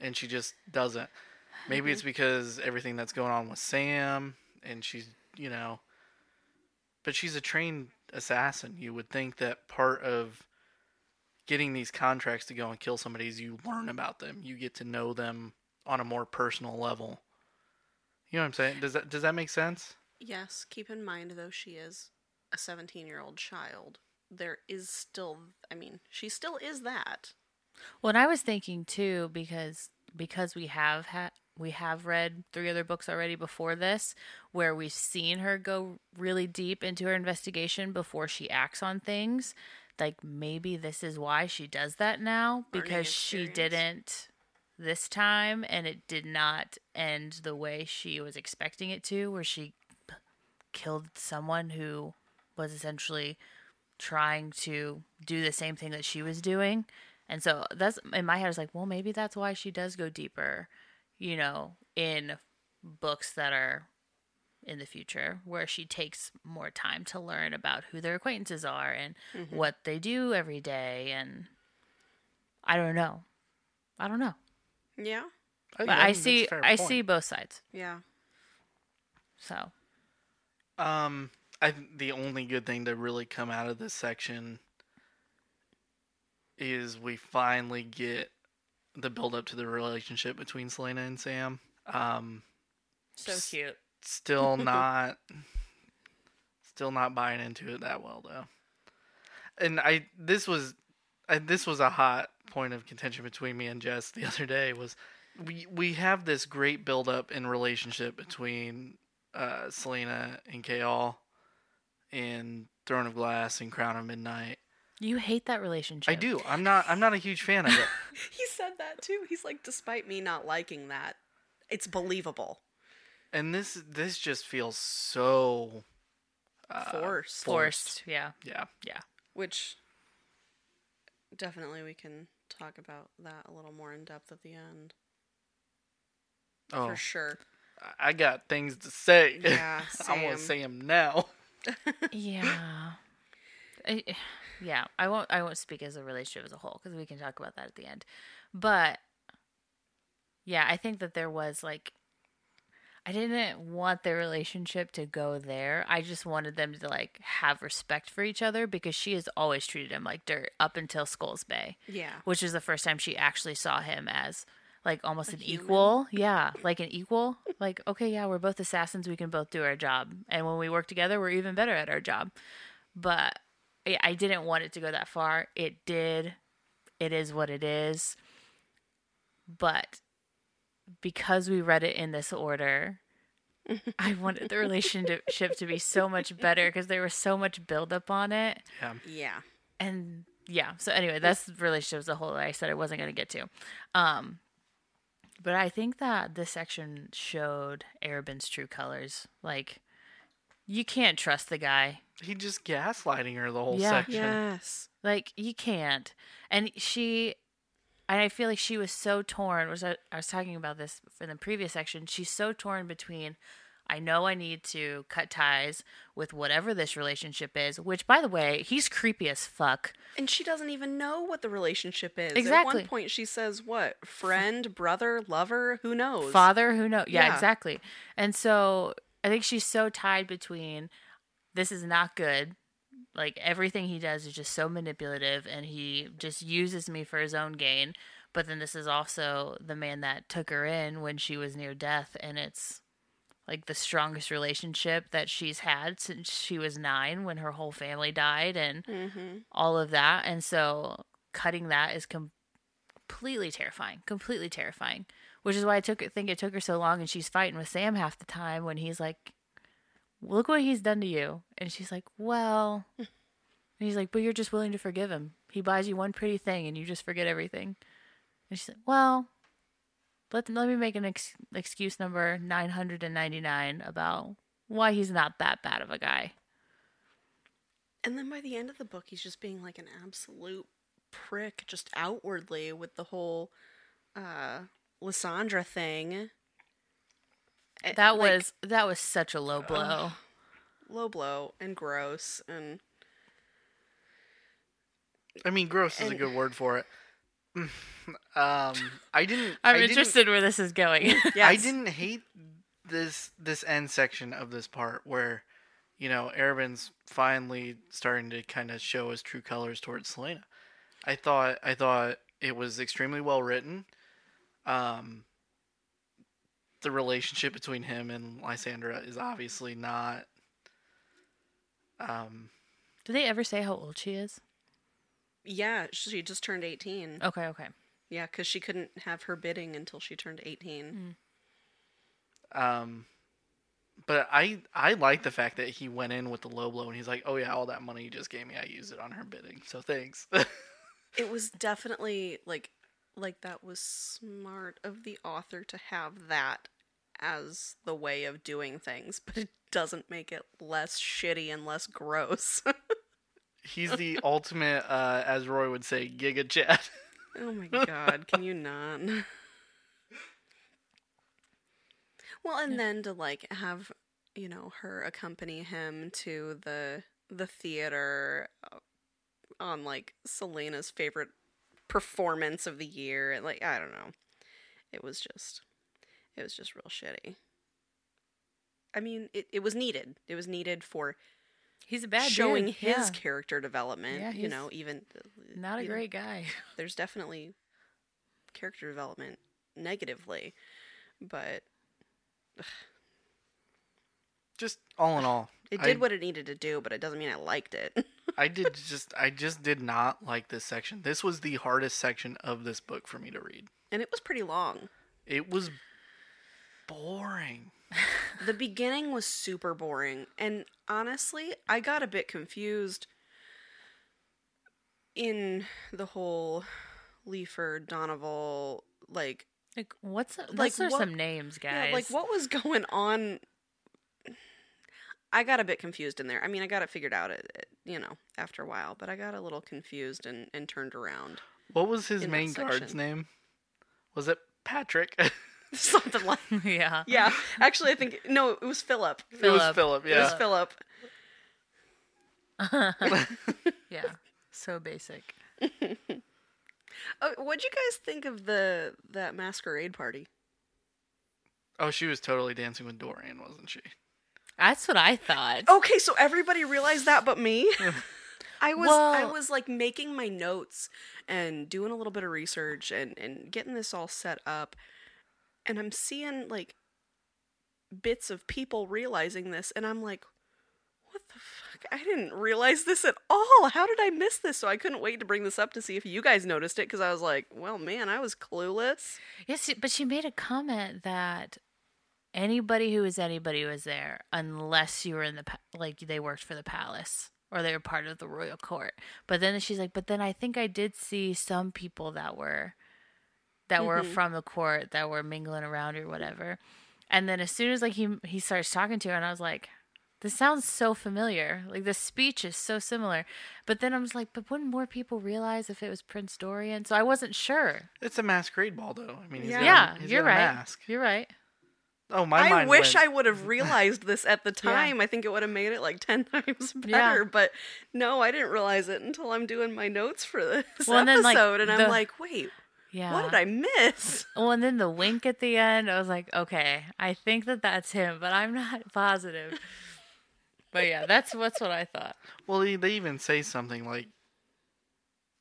and she just doesn't. Maybe it's because everything that's going on with Sam, and she's you know, but she's a trained assassin. You would think that part of getting these contracts to go and kill somebody is you learn about them. You get to know them on a more personal level. You know what I'm saying? Does that does that make sense? Yes. Keep in mind, though, she is a 17 year old child. There is still, I mean, she still is that. Well, and I was thinking too because because we have had we have read three other books already before this where we've seen her go really deep into her investigation before she acts on things. Like maybe this is why she does that now because she didn't this time and it did not end the way she was expecting it to where she killed someone who was essentially trying to do the same thing that she was doing. And so that's in my head, I was like, well, maybe that's why she does go deeper, you know, in books that are in the future, where she takes more time to learn about who their acquaintances are and mm-hmm. what they do every day. And I don't know. I don't know. Yeah. But I see, I point. see both sides. Yeah. So Um, I the only good thing to really come out of this section is we finally get the build up to the relationship between Celaena and Sam. Um, so cute. still not, still not buying into it that well though. And I this was, I, this was a hot point of contention between me and Jess the other day was we we have this great build up in relationship between uh, Celaena and Chaol in Throne of Glass and Crown of Midnight. You hate that relationship. I do. I'm not. I'm not a huge fan of it. He said that too. He's like, despite me not liking that, it's believable. and this this just feels so uh, Forced. Forced. Yeah. Yeah. Yeah. Which definitely we can talk about that a little more in depth at the end. Oh, For sure. I got things to say. Yeah, I want to say them now. Yeah. I, yeah, I won't. I won't speak as a relationship as a whole because we can talk about that at the end. But yeah, I think that there was like, I didn't want their relationship to go there. I just wanted them to like have respect for each other because she has always treated him like dirt up until Skull's Bay, Yeah. which is the first time she actually saw him as like almost an human? equal. Yeah, like an equal. Like okay, yeah, we're both assassins. We can both do our job, and when we work together, we're even better at our job but I- I didn't want it to go that far. It did. It is what it is. But because we read it in this order, I wanted the relationship to be so much better because there was so much buildup on it. Yeah. Yeah. And yeah, so anyway, that's the relationship as a whole that I said I wasn't going to get to. Um, But I think that this section showed Arobynn's true colors. Like, you can't trust the guy. He just gaslighting her the whole Yeah. section. Yes. Like, you can't. And she, and I feel like she was so torn. Was I, I was talking about this in the previous section. She's so torn between. I know I need to cut ties with whatever this relationship is, which, by the way, he's creepy as fuck. And she doesn't even know what the relationship is. Exactly. At one point, she says, "What friend, brother, lover? Who knows?" father who knows yeah, Yeah. exactly and so i think she's so tied between this is not good like everything he does is just so manipulative and he just uses me for his own gain but then this is also the man that took her in when she was near death and it's like the strongest relationship that she's had since she was nine when her whole family died and Mm-hmm. all of that and so cutting that is com- completely terrifying completely terrifying which is why i took think it took her so long and she's fighting with sam half the time when he's like look what he's done to you. And she's like well. And he's like but you're just willing to forgive him. He buys you one pretty thing and you just forget everything. And she's like well let, let me make an ex- excuse number 999 about why he's not that bad of a guy. And then by the end of the book, he's just being like an absolute prick, just outwardly with the whole uh Lysandra thing. Eh, that like, was that was such a low blow low blow and gross and I mean, gross is a good word for it. um, I didn't. I'm I didn't- interested where this is going. I didn't hate this this end section of this part where, you know, Arobynn's finally starting to kind of show his true colors towards Celaena. I thought I thought it was extremely well written. Um, the relationship between him and Lysandra is obviously not. Um, Do they ever say how old she is? yeah, she just turned 18. Okay, okay. Yeah, cuz she couldn't have her bidding until she turned 18. Um, but I I like the fact that he went in with the low blow and he's like, oh yeah, all that money you just gave me, I used it on her bidding, so thanks. It was definitely like like that was smart of the author to have that as the way of doing things, but it doesn't make it less shitty and less gross. He's the ultimate, uh, as Roy would say, giga chat. oh my god, can you not? Well, and then to like have, you know, her accompany him to the the theater uh, on like Celaena's favorite performance of the year like I don't know. It was just it was just real shitty. I mean, it, it was needed. It was needed for He's a bad showing dude. his Yeah. character development. Yeah, you know, even Not a you know, great guy. there's definitely character development negatively, but Just all in all, it I- did what it needed to do. But it doesn't mean I liked it. I did just I just did not like this section. This was the hardest section of this book for me to read. and it was pretty long. It was boring. The beginning was super boring, and honestly, I got a bit confused in the whole Leaford Donoval like Like, what's Like, like? There's what- some names, guys. Yeah, like what was going on? I got a bit confused in there. I mean, I got it figured out, it, it- you know, after a while, but I got a little confused and, and turned around. What was his main guard's name? Was it Patrick? Something like yeah. yeah. Actually, I think no, it was Philip. it was Philip. Philip. It was Yeah. Philip. Yeah. So basic. Oh, what'd you guys think of the that masquerade party? Oh, she was totally dancing with Dorian, wasn't she? That's what I thought. Okay, so everybody realized that but me. I was I Well- was like making my notes and doing a little bit of research and and getting this all set up and I'm seeing like bits of people realizing this and I'm like what the fuck? I didn't realize this at all. How did I miss this? So I couldn't wait to bring this up to see if you guys noticed it cuz I was like, well, man, I was clueless. Yes, but she made a comment that anybody who was anybody was there unless you were in the pa- like they worked for the palace or they were part of the royal court. But then she's like, but then I think I did see some people that were that were mm-hmm. from the court that were mingling around or whatever. And then as soon as like he he starts talking to her, and I was like, this sounds so familiar. Like the speech is so similar. But then I was like, but wouldn't more people realize if it was Prince Dorian? So I wasn't sure. It's a masquerade ball, though. I mean, he's Yeah. got a- yeah, he's you're got a right. Mask. You're right. Oh, my I mind wish went- I would have realized this at the time. I think it would have made it like 10 times better. Yeah. But no, I didn't realize it until I'm doing my notes for this Well, and then, episode. like, and I'm like, wait, Yeah. what did I miss? Well, and then the wink at the end, I was like, okay, I think that that's him, but I'm not positive. But yeah, that's what's what I thought. Well, they they even say something like,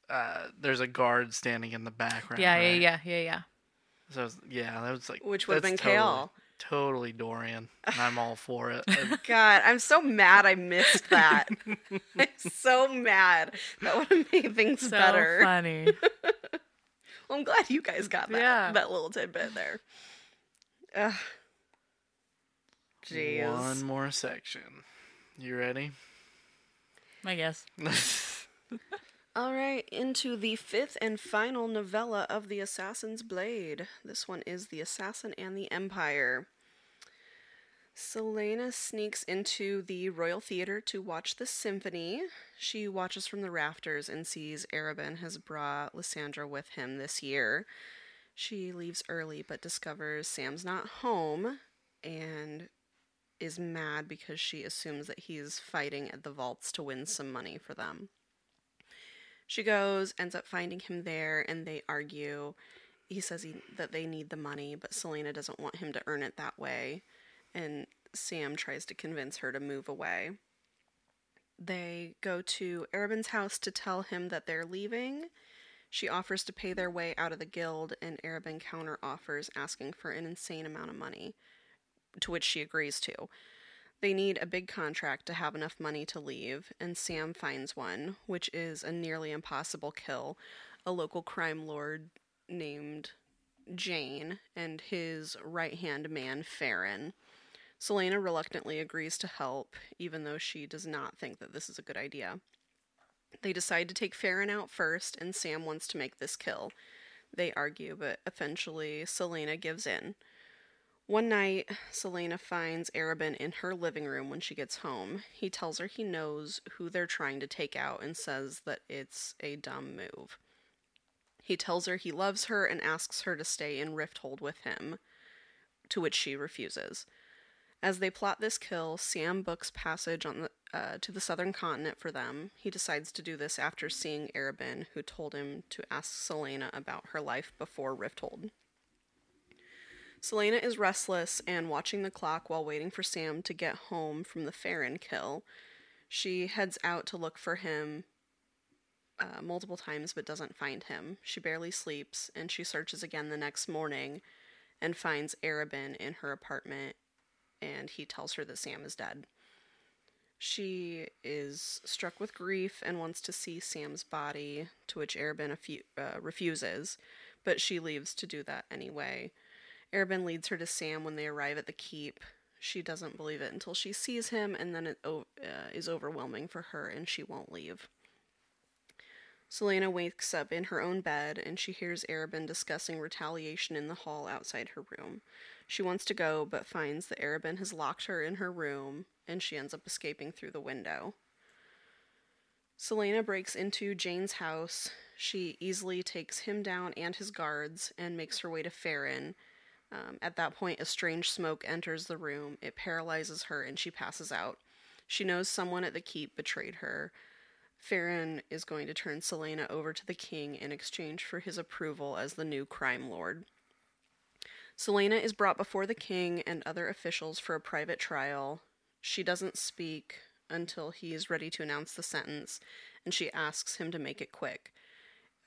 uh, "There's a guard standing in the background." Yeah, yeah, right? yeah, yeah, yeah. So yeah, that was like Which would have been totally, Chaol. Totally Dorian, and I'm all for it. God, I'm so mad I missed that. I'm so mad. That would have made things So better. funny. Well, I'm glad you guys got that, Yeah. that little tidbit there. Ugh. Jeez. One more section. You ready? I guess. All right, into the fifth and final novella of The Assassin's Blade. This one is The Assassin and the Empire. Celaena sneaks into the Royal Theater to watch the symphony. She watches from the rafters and sees Arobynn has brought Lysandra with him this year. She leaves early but discovers Sam's not home and is mad because she assumes that he's fighting at the vaults to win some money for them. She goes, ends up finding him there, and they argue. He says he, that they need the money, but Celaena doesn't want him to earn it that way, and Sam tries to convince her to move away. They go to Arobynn's house to tell him that they're leaving. She offers to pay their way out of the guild, and Arabin counter offers, asking for an insane amount of money, to which she agrees to. They need a big contract to have enough money to leave, and Sam finds one, which is a nearly impossible kill. A local crime lord named Jayne and his right hand man, Farran. Celaena reluctantly agrees to help, even though she does not think that this is a good idea. They decide to take Farran out first, and Sam wants to make this kill. They argue, but eventually Celaena gives in. One night, Celaena finds Arobynn in her living room when she gets home. He tells her he knows who they're trying to take out and says that it's a dumb move. He tells her he loves her and asks her to stay in Rifthold with him, to which she refuses. As they plot this kill, Sam books passage on the, uh, to the southern continent for them. He decides to do this after seeing Arobynn, who told him to ask Celaena about her life before Rifthold. Celaena is restless and watching the clock while waiting for Sam to get home from the Farran kill. She heads out to look for him uh, multiple times but doesn't find him. She barely sleeps and she searches again the next morning and finds Arobynn in her apartment and he tells her that Sam is dead. She is struck with grief and wants to see Sam's body, to which Arobynn a few, uh, refuses, but she leaves to do that anyway. Arobynn leads her to Sam when they arrive at the keep. She doesn't believe it until she sees him, and then it o- uh, is overwhelming for her, and she won't leave. Celaena wakes up in her own bed, and she hears Arobynn discussing retaliation in the hall outside her room. She wants to go, but finds that Arobynn has locked her in her room, and she ends up escaping through the window. Celaena breaks into Jayne's house. She easily takes him down and his guards and makes her way to Farran. Um, at that point, a strange smoke enters the room. It paralyzes her and she passes out. She knows someone at the keep betrayed her. Farran is going to turn Selena over to the king in exchange for his approval as the new crime lord. Celaena is brought before the king and other officials for a private trial. She doesn't speak until he is ready to announce the sentence, and she asks him to make it quick.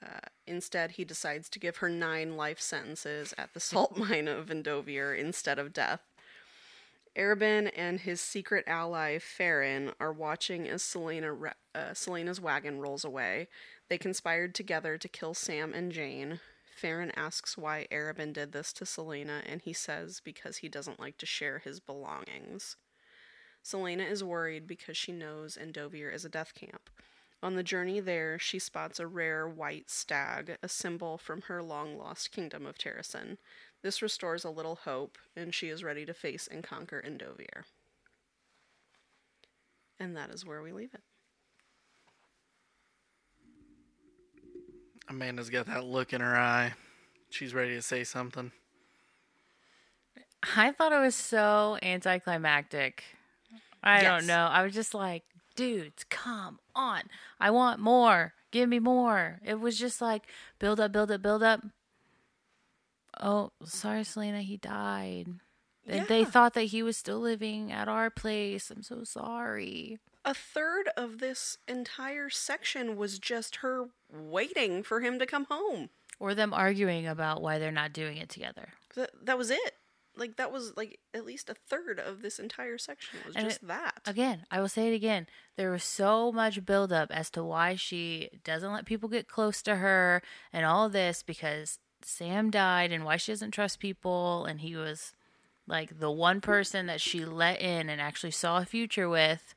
Uh, instead, he decides to give her nine life sentences at the salt mine of Vandovier instead of death. Arobynn and his secret ally Farran are watching as Celaena ra- uh, Celaena's wagon rolls away. They conspired together to kill Sam and Jayne. Farran asks why Arobynn did this to Celaena, and he says because he doesn't like to share his belongings. Selena is worried because she knows Endovier is a death camp. On the journey there, she spots a rare white stag, a symbol from her long lost kingdom of Terrasen. This restores a little hope, and she is ready to face and conquer Endovier. And that is where we leave it. Amanda's got that look in her eye. She's ready to say something. I thought it was so anticlimactic. I Yes. don't know. I was just like, dudes, come on. I want more. Give me more. It was just like build up, build up, build up. Oh, sorry, Celaena, he died. They- They thought that he was still living at our place. I'm so sorry. A third of this entire section was just her waiting for him to come home. Or them arguing about why they're not doing it together. That, that was it. Like, that was like at least a third of this entire section was And just it- that. Again, I will say it again. There was so much buildup as to why she doesn't let people get close to her and all this because Sam died and why she doesn't trust people. And he was like the one person that she let in and actually saw a future with.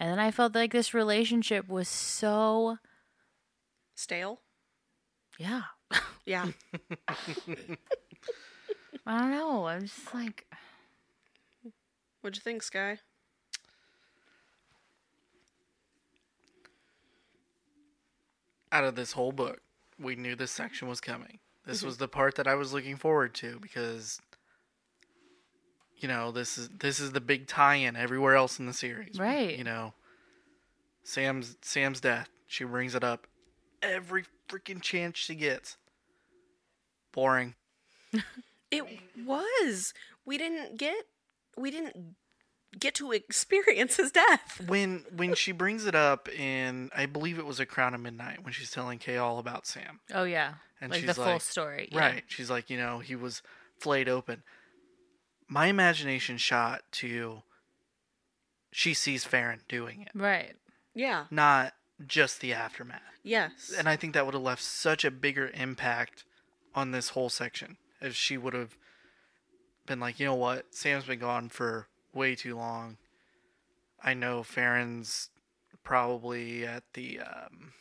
And then I felt like this relationship was so, Stale? yeah. Yeah. I don't know. I'm just like, What'd you think, Sky? Out of this whole book, we knew this section was coming. This mm-hmm. was the part that I was looking forward to because you know, this is this is the big tie-in everywhere else in the series. Right. You know, Sam's Sam's death. She brings it up every freaking chance she gets. Boring. It was. We didn't get. We didn't get to experience his death. when when she brings it up in I believe it was a Crown of Midnight when she's telling Chaol all about Sam. oh, yeah. And like the she's full story. yeah. Right. She's like, you know, he was flayed open. My imagination shot to she sees Farran doing it, Right. Yeah. not just the aftermath. Yes. And I think that would have left such a bigger impact on this whole section if she would have been like, you know what, Sam's been gone for way too long. I know Farran's probably at the um,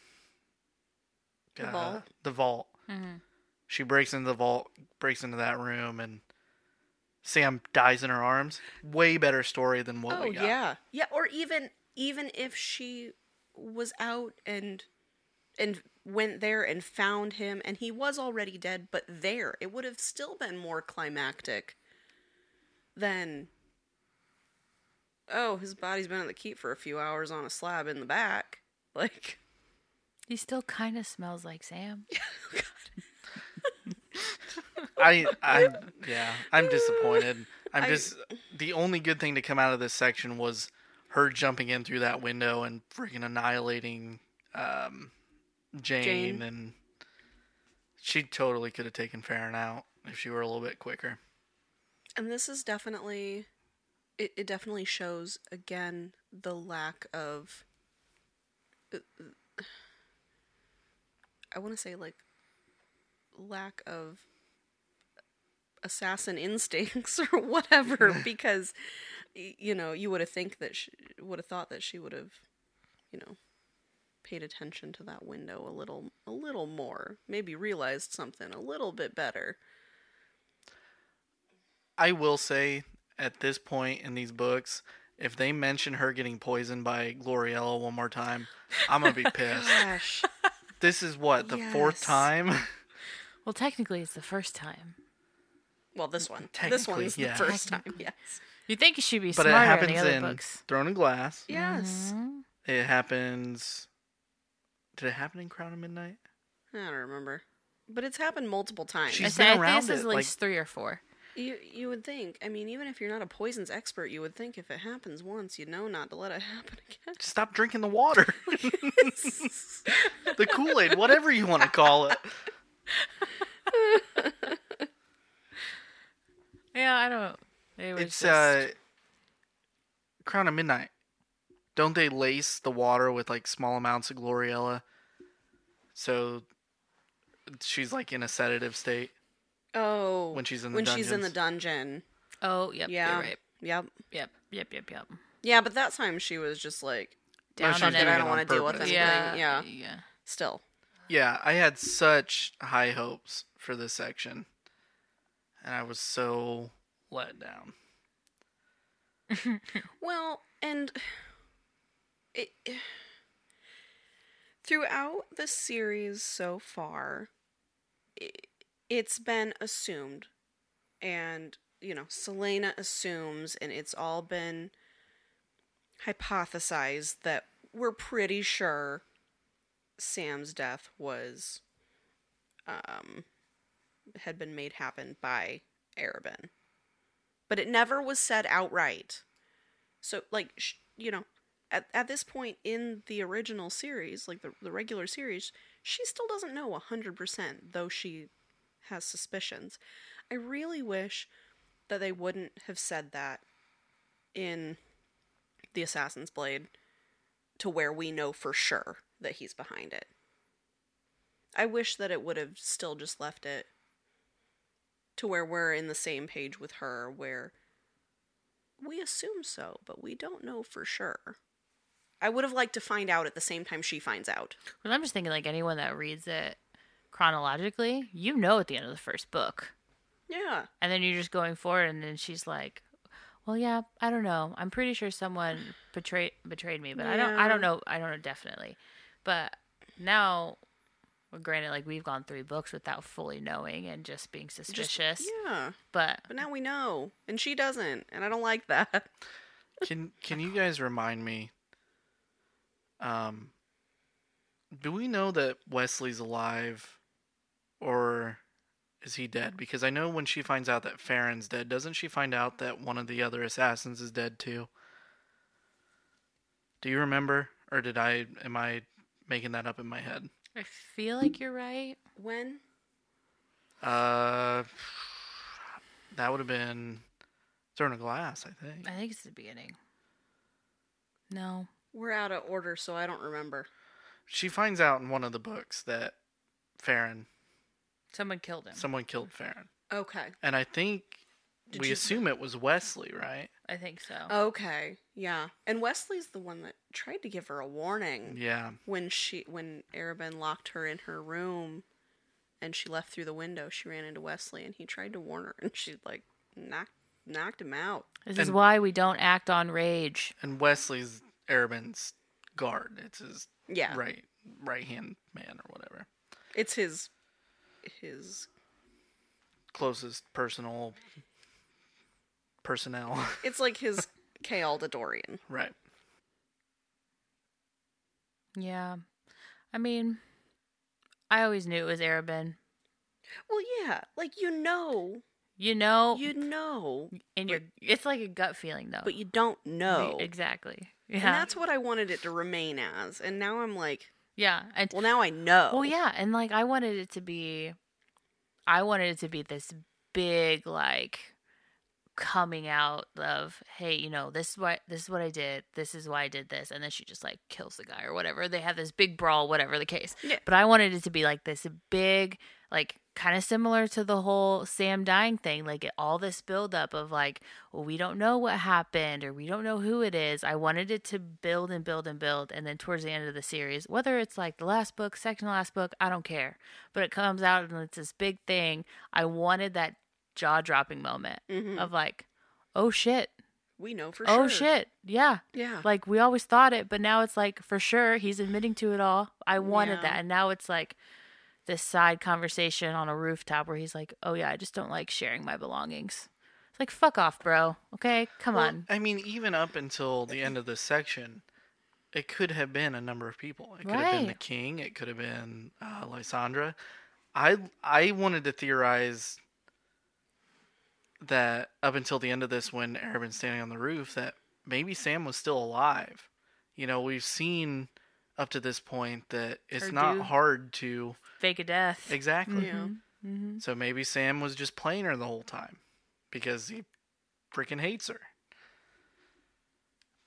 The uh, vault? The vault. hmm She breaks into the vault, breaks into that room, and Sam dies in her arms. Way better story than what oh we got. yeah. Yeah. Or even even if she was out and and went there and found him and he was already dead, but there, it would have still been more climactic than. Oh, his body's been at the keep for a few hours on a slab in the back. Like, He still kind of smells like Sam. Oh, I, I, yeah, I'm disappointed. I'm I- just the only good thing to come out of this section was her jumping in through that window and freaking annihilating um, Jayne, Jayne. and she totally could have taken Farran out if she were a little bit quicker. And this is definitely it, it definitely shows again the lack of uh, I want to say like lack of assassin instincts or whatever because you know you would have think that she would have thought that she would have you know paid attention to that window a little a little more maybe realized something a little bit better I will say at this point in these books, if they mention her getting poisoned by Gloriella one more time, I'm gonna be pissed. gosh this is what the fourth time. Well, technically, it's the first time. Well, this one. This Technically, one's yeah. the first time, yes. You think it should be but it smarter in happens the other in books. Throne of Glass. Yes. Mhm. It happens. Did it happen in Crown of Midnight? I don't remember. But it's happened multiple times. She's I say, been I think around this is it, at like- least three or four. You you would think. I mean, even if you're not a poisons expert, you would think if it happens once, you know not to let it happen again. Stop drinking the water. the Kool Aid, whatever you want to call it. Yeah, I don't. It was It's just, uh, Crown of Midnight. Don't they lace the water with like small amounts of Gloriella? So she's like in a sedative state. Oh, When she's in the when she's in the dungeon. Oh, yep. Yeah. Right. Yep. Yep. Yep. Yep. Yep. Yeah, but that time she was just like down she on it, I don't want to deal with anything. yeah, Yeah. yeah. Still. Yeah, I had such high hopes for this section, and I was so let down. Well, and it throughout the series so far, it, it's been assumed, and you know, Celaena assumes, and it's all been hypothesized that we're pretty sure Sam's death was um had been made happen by Arobynn. But it never was said outright. So like sh- you know, at at this point in the original series, like the the regular series, she still doesn't know 100% though she has suspicions. I really wish that they wouldn't have said that in the Assassin's Blade to where we know for sure that he's behind it. I wish that it would have still just left it to where we're in the same page with her, where we assume so, but we don't know for sure. I would have liked to find out at the same time she finds out. Well, I'm just thinking, like anyone that reads it chronologically, you know, at the end of the first book, Yeah. and then you're just going forward, and then she's like, "Well, yeah, I don't know. I'm pretty sure someone betrayed betrayed me, but I don't. I don't know. I don't know definitely." But now, well, granted, like we've gone three books without fully knowing and just being Just- suspicious, yeah. but But now we know, and she doesn't, and I don't like that. Can Can you guys remind me? Um, do we know that Wesley's alive, or is he dead? Because I know when she finds out that Farran's dead, doesn't she find out that one of the other assassins is dead too? Do you remember, or did I? Am I making that up in my head? I feel like you're right. When? Uh, that would have been Throne of Glass, I think. I think it's the beginning. No, We're out of order, so I don't remember. She finds out in one of the books that Farran, someone killed him. someone killed Farran. Okay. And I think Did we you- assume it was Wesley, right? I think so. Okay. Yeah. And Wesley's the one that tried to give her a warning. Yeah. when she when Arobynn locked her in her room and she left through the window she ran into wesley and he tried to warn her and she like knocked knocked him out This is why we don't act on rage. And Wesley's Arobynn's guard. It's his yeah right right hand man or whatever. it's his his Closest personal personnel. it's like his Chaol Dorian. right. Yeah. I mean, I always knew it was Arobynn. well yeah like you know You know, you know and you're, it's like a gut feeling though. but you don't know Exactly. Yeah. and that's what i wanted it to remain as and now i'm like yeah. And well now i know Well, yeah, and like I wanted it to be, I wanted it to be this big like coming out of hey, you know this is what this is what I did, this is why I did this, and then she just like kills the guy or whatever. They have this big brawl, whatever the case. Yeah. But I wanted it to be like this big, like kind of similar to the whole Sam dying thing, like it, all this buildup of like, well, we don't know what happened or we don't know who it is. I wanted it to build and build and build, and then towards the end of the series, whether it's like the last book, second to last book, I don't care. But it comes out and it's this big thing. I wanted that jaw dropping moment Mhm. of like, oh shit, we know for oh sure Oh shit, yeah. yeah Like we always thought it, but now it's like for sure he's admitting to it all. I wanted Yeah. that, and now it's like this side conversation on a rooftop where he's like, "Oh yeah, I just don't like sharing my belongings." It's like fuck off, bro. Okay, come Well, on. I mean, even up until the end of this section, it could have been a number of people. It could have been the king. It could have been uh, Lysandra. I I wanted to theorize that up until the end of this, when Arobynn's standing on the roof, that maybe Sam was still alive. You know, we've seen up to this point that it's Or not hard to Fake a death. exactly. yeah Mm-hmm. So maybe Sam was just playing her the whole time because he freaking hates her.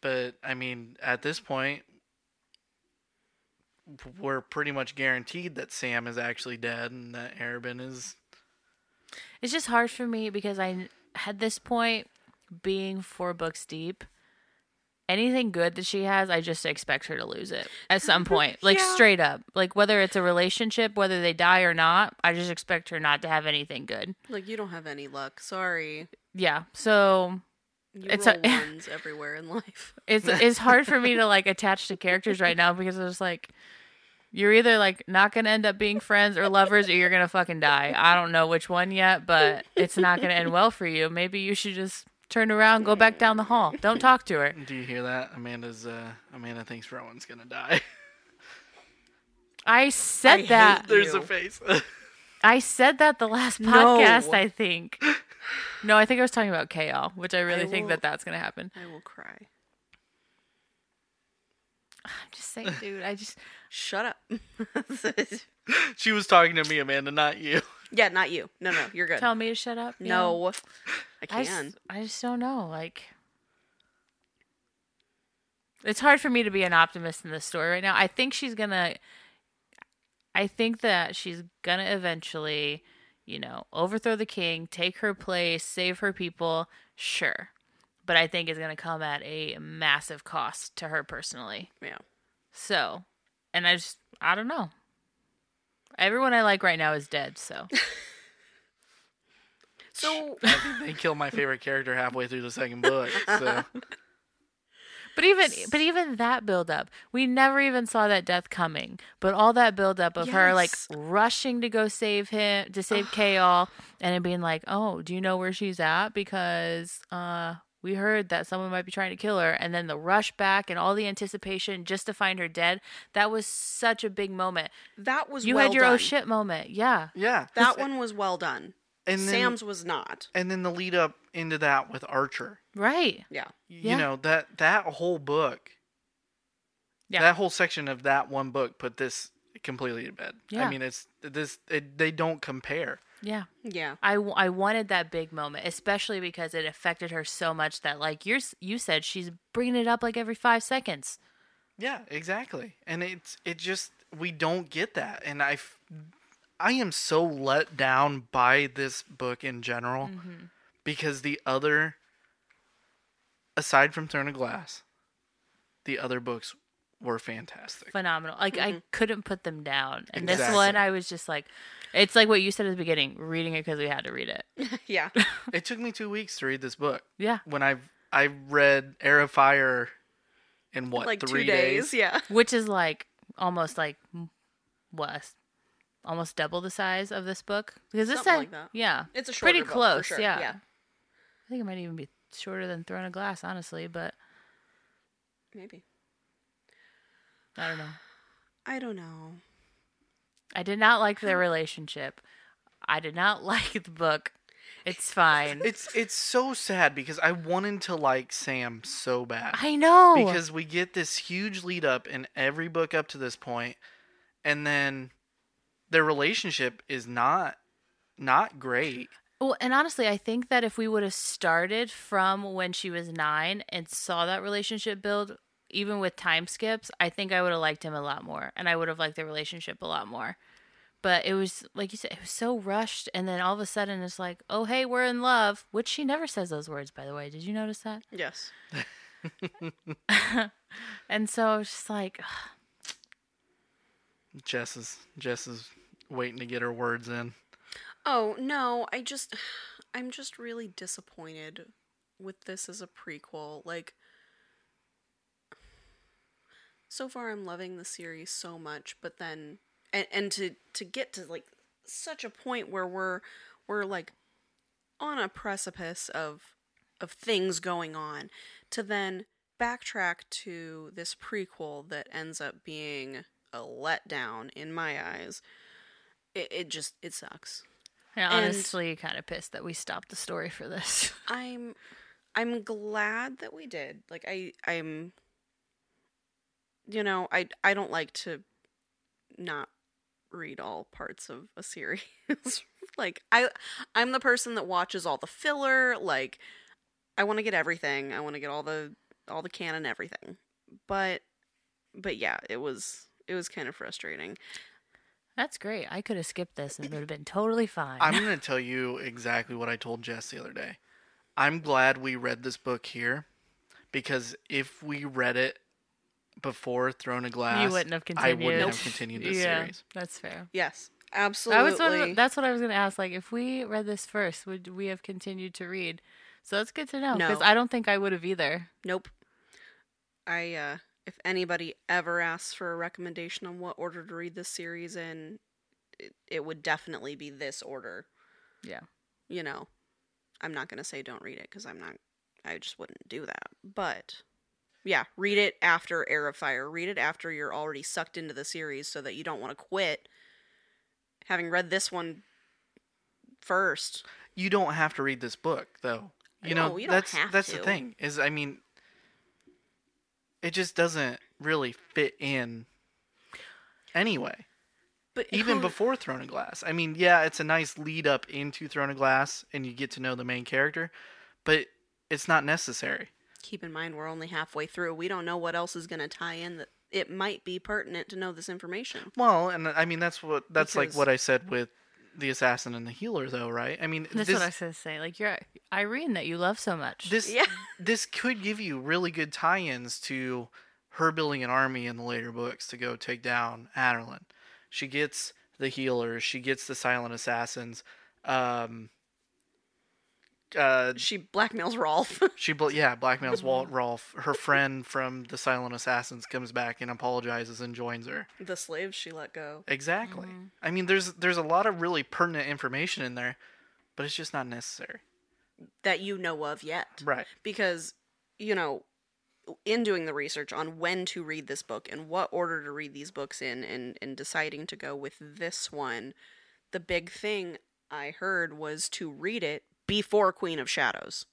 But I mean, at this point, we're pretty much guaranteed that Sam is actually dead and that Arobynn is. It's just hard for me because I at this point, being four books deep, anything good that she has, I just expect her to lose it at some point. Like Yeah. straight up. Like whether it's a relationship, whether they die or not, I just expect her not to have anything good. Like you don't have any luck. Sorry. Yeah. So You It's roll a- ones everywhere in life. it's it's hard for me to like attach to characters right now because it's like you're either like not gonna end up being friends or lovers or you're gonna fucking die. I don't know which one yet, but it's not gonna end well for you. Maybe you should just turn around, go back down the hall. Don't talk to her. Do you hear that? Amanda's uh Amanda thinks Rowan's gonna die. I said I that. hate There's you. a face. I said that the last No. podcast, I think. No, I think I was talking about Chaol, which I really I think will- that that's going to happen. I will cry. I'm just saying, dude. I just Shut up. she was talking to me, Amanda, not you. yeah, not you. No, no, you're good. tell me to shut up. no, know? I I can. just, I just don't know. Like, it's hard for me to be an optimist in this story right now. I think she's gonna. I think that she's gonna eventually, you know, overthrow the king, take her place, save her people. Sure, but I think it's gonna come at a massive cost to her personally. yeah. So, and I just, I don't know. Everyone I like right now is dead. So, So they killed my favorite character halfway through the second book. So But even but even that build up, we never even saw that death coming. But all that build up of her like rushing to go save him to save Chaol and then being like, "Oh, do you know where she's at? Because uh we heard that someone might be trying to kill her." And then the rush back and all the anticipation just to find her dead. That was such a big moment. that was You well had your oh done. oh shit moment. Yeah. yeah, That one was well done. and then, Sam's was not. and then the lead up into that with Archer. Right. Yeah. You Yeah. know that that whole book, Yeah. that whole section of that one book put this completely to bed. Yeah. I mean, it's this. It, they don't compare. Yeah. Yeah. I, I wanted that big moment, especially because it affected her so much that, like you're, you said, she's bringing it up like every five seconds. Yeah, exactly. And it's it just we don't get that, and I, I am so let down by this book in general Mm-hmm. because the other, aside from Throne of Glass, the other books were fantastic. Phenomenal. Like I mm-hmm. couldn't put them down. And this one, I was just like, it's like what you said at the beginning, reading it because we had to read it. Yeah. It took me two weeks to read this book. Yeah. When I I read Heir of Fire in what like three two days. Yeah. Which is like almost like what, almost double the size of this book because this Something said, like that. yeah, It's a pretty book, close. sure. Yeah. Yeah. I think it might even be shorter than Throne of Glass, honestly, but Maybe. I don't know. I don't know. I did not like their relationship. I did not like the book. It's fine. It's it's so sad because I wanted to like Sam so bad. I know. because we get this huge lead up in every book up to this point and then their relationship is not not great well, and honestly, I think that if we would have started from when she was nine and saw that relationship build, even with time skips, I think I would have liked him a lot more, and I would have liked the relationship a lot more. But it was like you said, it was so rushed, and then all of a sudden it's like, oh hey, we're in love, which she never says those words, by the way. Did you notice that? Yes. And so it's just like, jess is jess is waiting to get her words in Oh, no. I just. I'm just really disappointed with this as a prequel. Like. So far, I'm loving the series so much, but then. And, and to, to get to, like, such a point where we're. We're, like, on a precipice of of things going on to then backtrack to this prequel that ends up being a letdown in my eyes it, it just it sucks I'm And- honestly kind of pissed that we stopped the story for this. i'm i'm glad that we did like i i'm you know i i don't like to not read all parts of a series. Like i i'm the person that watches all the filler like i want to get everything. I want to get all the all the canon everything. But but yeah it was it was kind of frustrating. That's great. I could have skipped this and it would have been totally fine. i'm going to tell you exactly what i told jess the other day. I'm glad we read this book here because if we read it before Throne of Glass, you wouldn't have continued. I wouldn't have continued this yeah, series. That's fair. Yes, That absolutely. was what, that's what I was gonna ask. Like, if we read this first, would we have continued to read? So that's good to know because No. I don't think I would have either. Nope. I uh if anybody ever asks for a recommendation on what order to read this series in, it, it would definitely be this order. Yeah. You know, I'm not going to say don't read it cuz I'm not I just wouldn't do that. But yeah, read it after Heir of Fire. Read it after you're already sucked into the series so that you don't want to quit having read this one first. You don't have to read this book, though. You know, you don't that's that's the thing. Is I mean, it just doesn't really fit in. Anyway, But even before Throne of Glass, I mean, yeah, it's a nice lead up into Throne of Glass, and you get to know the main character, but it's not necessary. Keep in mind we're only halfway through. We don't know what else is going to tie in that it might be pertinent to know this information. Well, and I mean that's what that's like what I said with the assassin and the healer, though, right? I mean, That's this what I was gonna say. Like you're Yrene that you love so much. this Yeah. this could give you really good tie-ins to her building an army in the later books to go take down Adarlan. She gets the healers, she gets the silent assassins. Um, uh, She blackmails Rolfe. she bl- yeah blackmails Walt Rolfe. Her friend from the silent assassins comes back and apologizes and joins her. the slaves she let go. Exactly. Mm-hmm. I mean, there's there's a lot of really pertinent information in there, but it's just not necessary. That you know of yet. Right. Because, you know, in doing the research on when to read this book and what order to read these books in and, and deciding to go with this one, the big thing I heard was to read it before Queen of Shadows.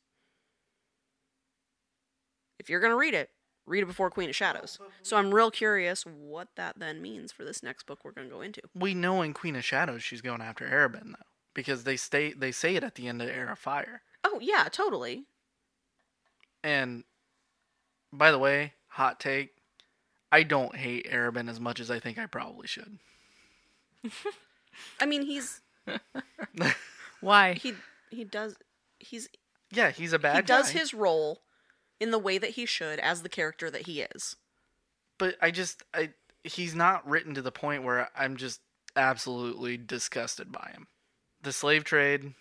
If you're going to read it, read it before Queen of Shadows. So I'm real curious what that then means for this next book we're going to go into. We know in Queen of Shadows she's going after Arobynn though, because they stay they say it at the end of Heir of Fire. Oh, yeah, totally. And by the way, hot take, I don't hate Arobynn as much as I think I probably should. I mean, he's Why? he he does he's Yeah, he's a bad guy. he does his role in the way that he should as the character that he is. but I just I he's not written to the point where I'm just absolutely disgusted by him. The slave trade,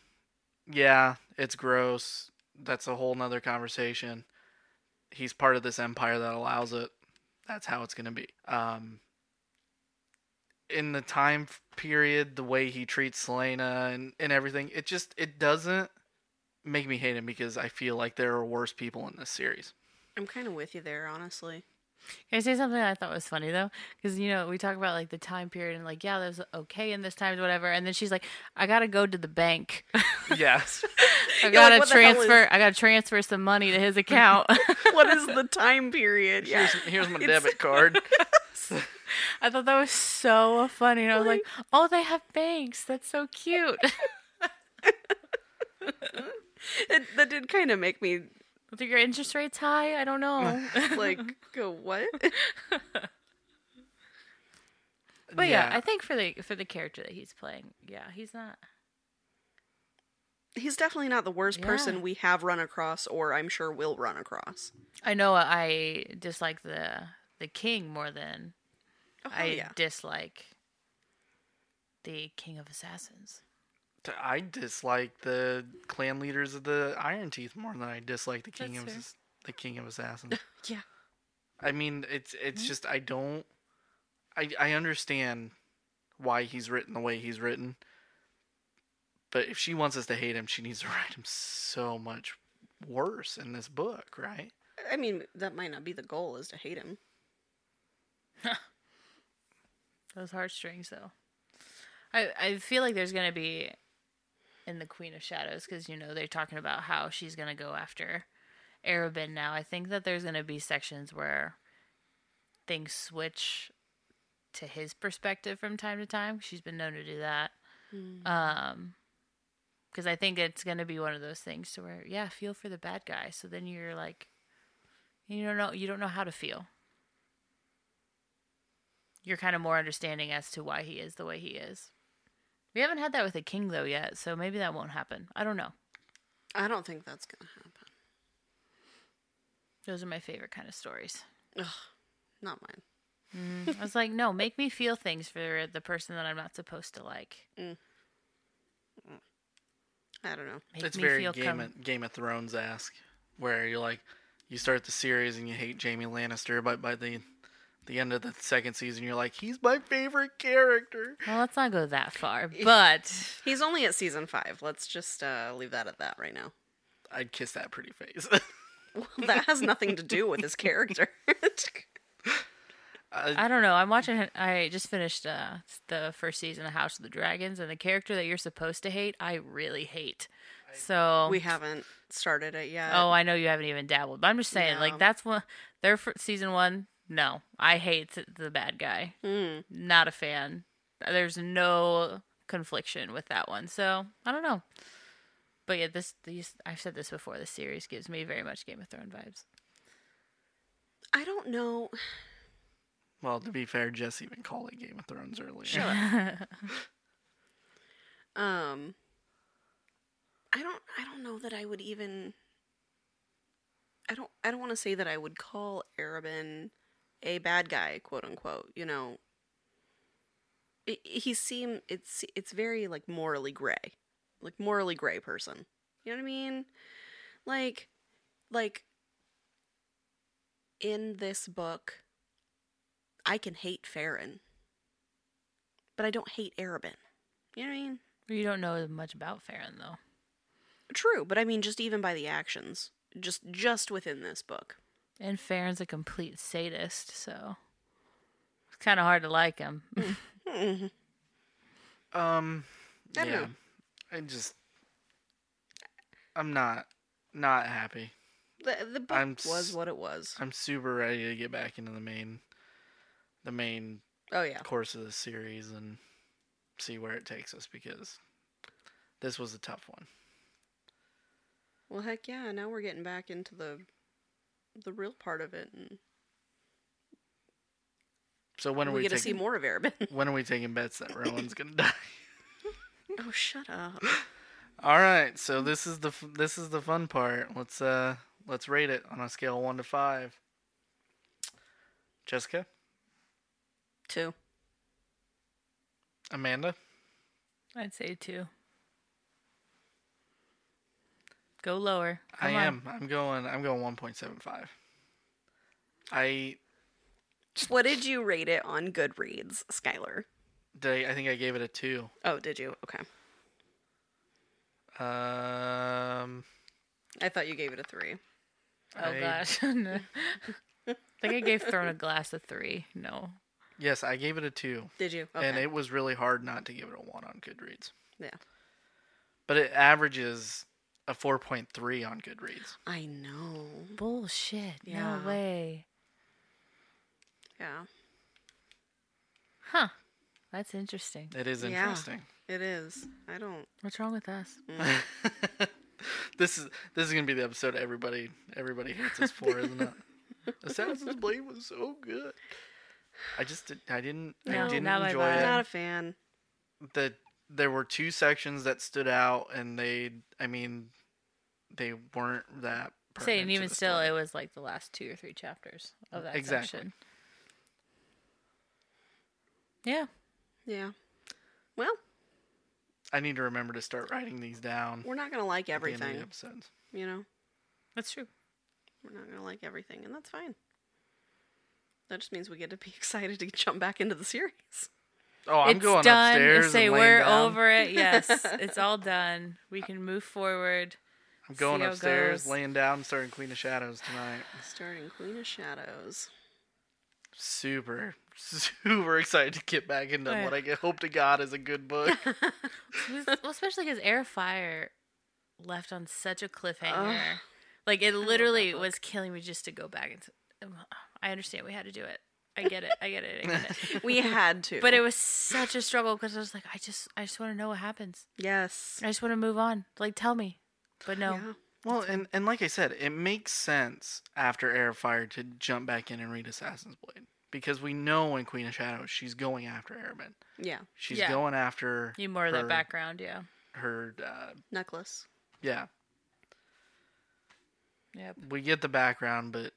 yeah, it's gross. That's a whole nother conversation. He's part of this empire that allows it. That's how it's gonna be. Um, in the time period, the way he treats Celaena and, and everything, it just it doesn't make me hate him because I feel like there are worse people in this series. I'm kind of with you there, honestly. Can I say something I thought was funny though? Because you know we talk about like the time period and like yeah, there's okay in this time, whatever. And then she's like, I gotta go to the bank. Yes. I gotta what the hell transfer. is- I gotta transfer some money to his account. what is the time period? Yeah. Here's, here's my It's- debit card. I thought that was so funny. And I was like, oh, they have banks. That's so cute. It, that did kind of make me Are your interest rates high? I don't know. like go what? But yeah. I think for the for the character that he's playing, yeah, he's not. He's definitely not the worst Yeah. person we have run across, or I'm sure will run across. I know I dislike the the king more than Oh I yeah. dislike the king of assassins. I dislike the clan leaders of the Iron Teeth more than I dislike the king That's of fair. The king of assassins. Yeah. I mean, it's it's Mm-hmm. just I don't. I I understand why he's written the way he's written, but if she wants us to hate him, she needs to write him so much worse in this book, right? I mean, that might not be the goal, is to hate him. Those heartstrings, though. I I feel like there's gonna be in the Queen of Shadows because you know they're talking about how she's gonna go after Arobynn now. I think that there's gonna be sections where things switch to his perspective from time to time. She's been known to do that. Um, because I think it's gonna be one of those things to where yeah, feel for the bad guy. So then you're like, you don't know, you don't know how to feel you're kind of more understanding as to why he is the way he is. We haven't had that with a king though yet, so maybe that won't happen. I don't know. I don't think that's gonna happen. Those are my favorite kind of stories. Ugh, not mine. Mm-hmm. I was like, no, make me feel things for the person that I'm not supposed to like. Mm. I don't know. Make it's me very feel Game com- of, Game of Thrones esque, where you're like, you start the series and you hate Jamie Lannister, but by the the end of the second season, you're like, he's my favorite character. Well, let's not go that far, but He's only at season five. Let's just uh, leave that at that right now. I'd kiss that pretty face. Well, that has nothing to do with his character. I don't know. I'm watching. I just finished uh, the first season of House of the Dragons, and the character that you're supposed to hate, I really hate. So we haven't started it yet. Oh, I know you haven't even dabbled, but I'm just saying, No. like that's one. Their fir- season one. No, I hate the bad guy. Mm. Not a fan. There's no confliction with that one, so I don't know. But yeah, this these I've said this before. This series gives me very much Game of Thrones vibes. I don't know. well, to be fair, Jesse even called it Game of Thrones earlier. Um, I don't. I don't know that I would even. I don't. I don't want to say that I would call Arobynn a bad guy, quote unquote. You know. It, he seem it's it's very like morally gray, like morally gray person. You know what I mean? Like, like. In this book, I can hate Farran, but I don't hate Arobynn. You know what I mean? You don't know much about Farran though. True, but I mean just even by the actions, just just within this book. And Farran's a complete sadist, so it's kind of hard to like him. Um, I don't yeah, know. I just, I'm not, not happy. The the book I'm was s- what it was. I'm super ready to get back into the main, the main Oh yeah. course of the series and see where it takes us because this was a tough one. Well, heck yeah! Now we're getting back into the the real part of it, and So when are we we, get to see more of Arobynn. When are we taking bets that Rowan's gonna die? oh, shut up! All right, so this is the this is the fun part. Let's uh let's rate it on a scale of one to five. Jessica, Two. Amanda, I'd say two. Go lower. I on. am. I'm going. I'm going one point seven five. I What did you rate it on Goodreads, Skyler? did. I, I think I gave it a two. Oh, did you? Okay. Um. I thought you gave it a three. Oh I- gosh. No. I think I gave Throne a glass of three. No. Yes, I gave it a two, Did you? Okay. and it was really hard not to give it a one on Goodreads. yeah. But it averages a four point three on Goodreads. I know. Bullshit. Yeah. No way. Yeah. Huh. That's interesting. It is Yeah. interesting. It is. I don't. What's wrong with us? Mm. this is this is gonna be the episode everybody everybody hates us for, isn't it? Assassin's Blade was so good. I just did, I didn't I didn't not my enjoy vibe. it. Not a fan. The there were two sections that stood out, and they I mean they weren't that. Say, and even still, story. it was like the last two or three chapters of that Exactly. section. Yeah. Yeah. Well, I need to remember to start writing these down. we're not gonna like at the the everything. episodes. You know, That's true. we're not gonna like everything, and that's fine. That just means we get to be excited to jump back into the series. Oh, I'm it's going done. upstairs. Say and laying we're down. over it. Yes, it's all done. We can move forward. I'm going see how it upstairs, goes. laying down, starting Queen of Shadows tonight. Starting Queen of Shadows. Super, super excited to get back into Oh, what. I get, hope to God is a good book. Well, especially because Heir Fire left on such a cliffhanger. like it literally was killing me just to go back and. I understand we had to do it. I get it. I get it. I get it. We had to, But it was such a struggle because I was like, I just, I just want to know what happens. yes, I just want to move on. Like, tell me. But no, yeah, well, and, and like I said, it makes sense after Heir of Fire to jump back in and read Assassin's Blade. Because we know in Queen of Shadows, she's going after Arobynn. yeah. She's Yeah. going after You more of her- that background. Yeah. her, uh, Necklace. yeah. Yep. We get the background, but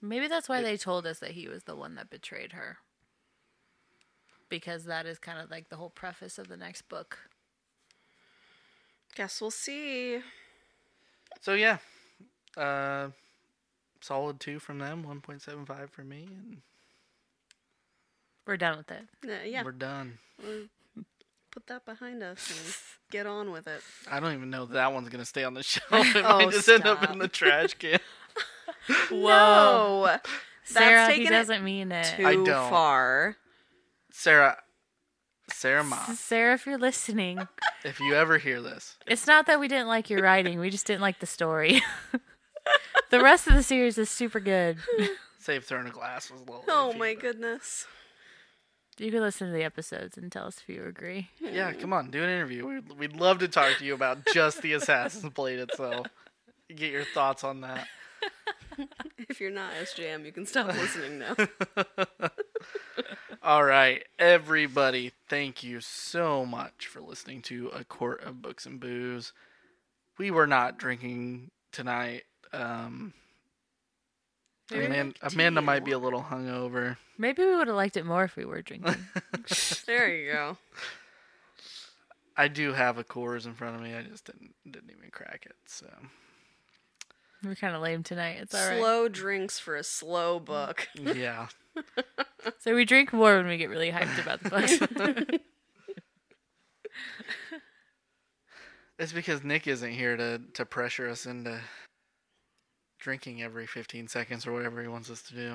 Maybe that's why they told us that he was the one that betrayed her. Because that is kind of like the whole preface of the next book. Guess we'll see. So yeah, uh, solid two from them, one point seven five for me, and We're done with it. Uh, yeah, we're done. put that behind us and get on with it. I don't even know that, that one's gonna stay on the shelf. It Oh, might just end up in the trash can. Whoa, That's Sarah, he doesn't mean it. too I don't. far. Sarah, Sarah Maas, Sarah, if you're listening, if you ever hear this, it's not that we didn't like your writing. We just didn't like the story. the rest of the series is super good. Save Throne of Glass was a little. Oh iffy, my but- goodness. You can listen to the episodes and tell us if you agree. Yeah, come on, do an interview. We'd, we'd love to talk to you about just the Assassin's Blade itself. Get your thoughts on that. If you're not SJM, you can stop listening now. All right, everybody, thank you so much for listening to A Court of Books and Booze. We were not drinking tonight. Um, Maybe Aman- like Amanda might be a little hungover. Maybe we would have liked it more if we were drinking. there you go. I do have a Coors in front of me. I just didn't didn't even crack it. So we're kind of lame tonight. It's all right. Slow drinks for a slow book. yeah, So we drink more when we get really hyped about the book. it's because Nick isn't here to to pressure us into drinking every 15 seconds or whatever he wants us to do.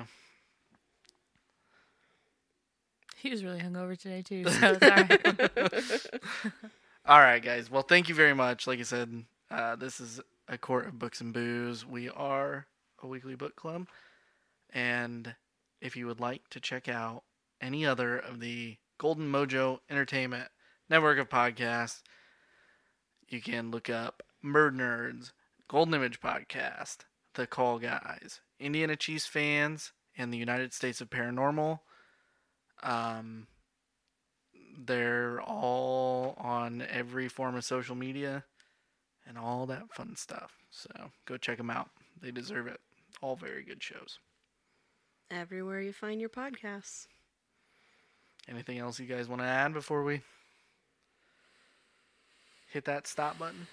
he was really hungover today too, so it's all right. All right, guys. Well, thank you very much. Like I said, uh, this is a court of books and booze. We are a weekly book club, and if you would like to check out any other of the Golden Mojo Entertainment network of podcasts, you can look up MurdNerds, Golden Image Podcast, The Call Guys, Indiana Chiefs fans, and the United States of Paranormal. Um, they're all on every form of social media and all that fun stuff. So go check them out. They deserve it. All very good shows. Everywhere you find your podcasts. Anything else you guys want to add before we hit that stop button?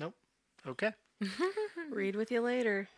Nope. Okay. Read with you later.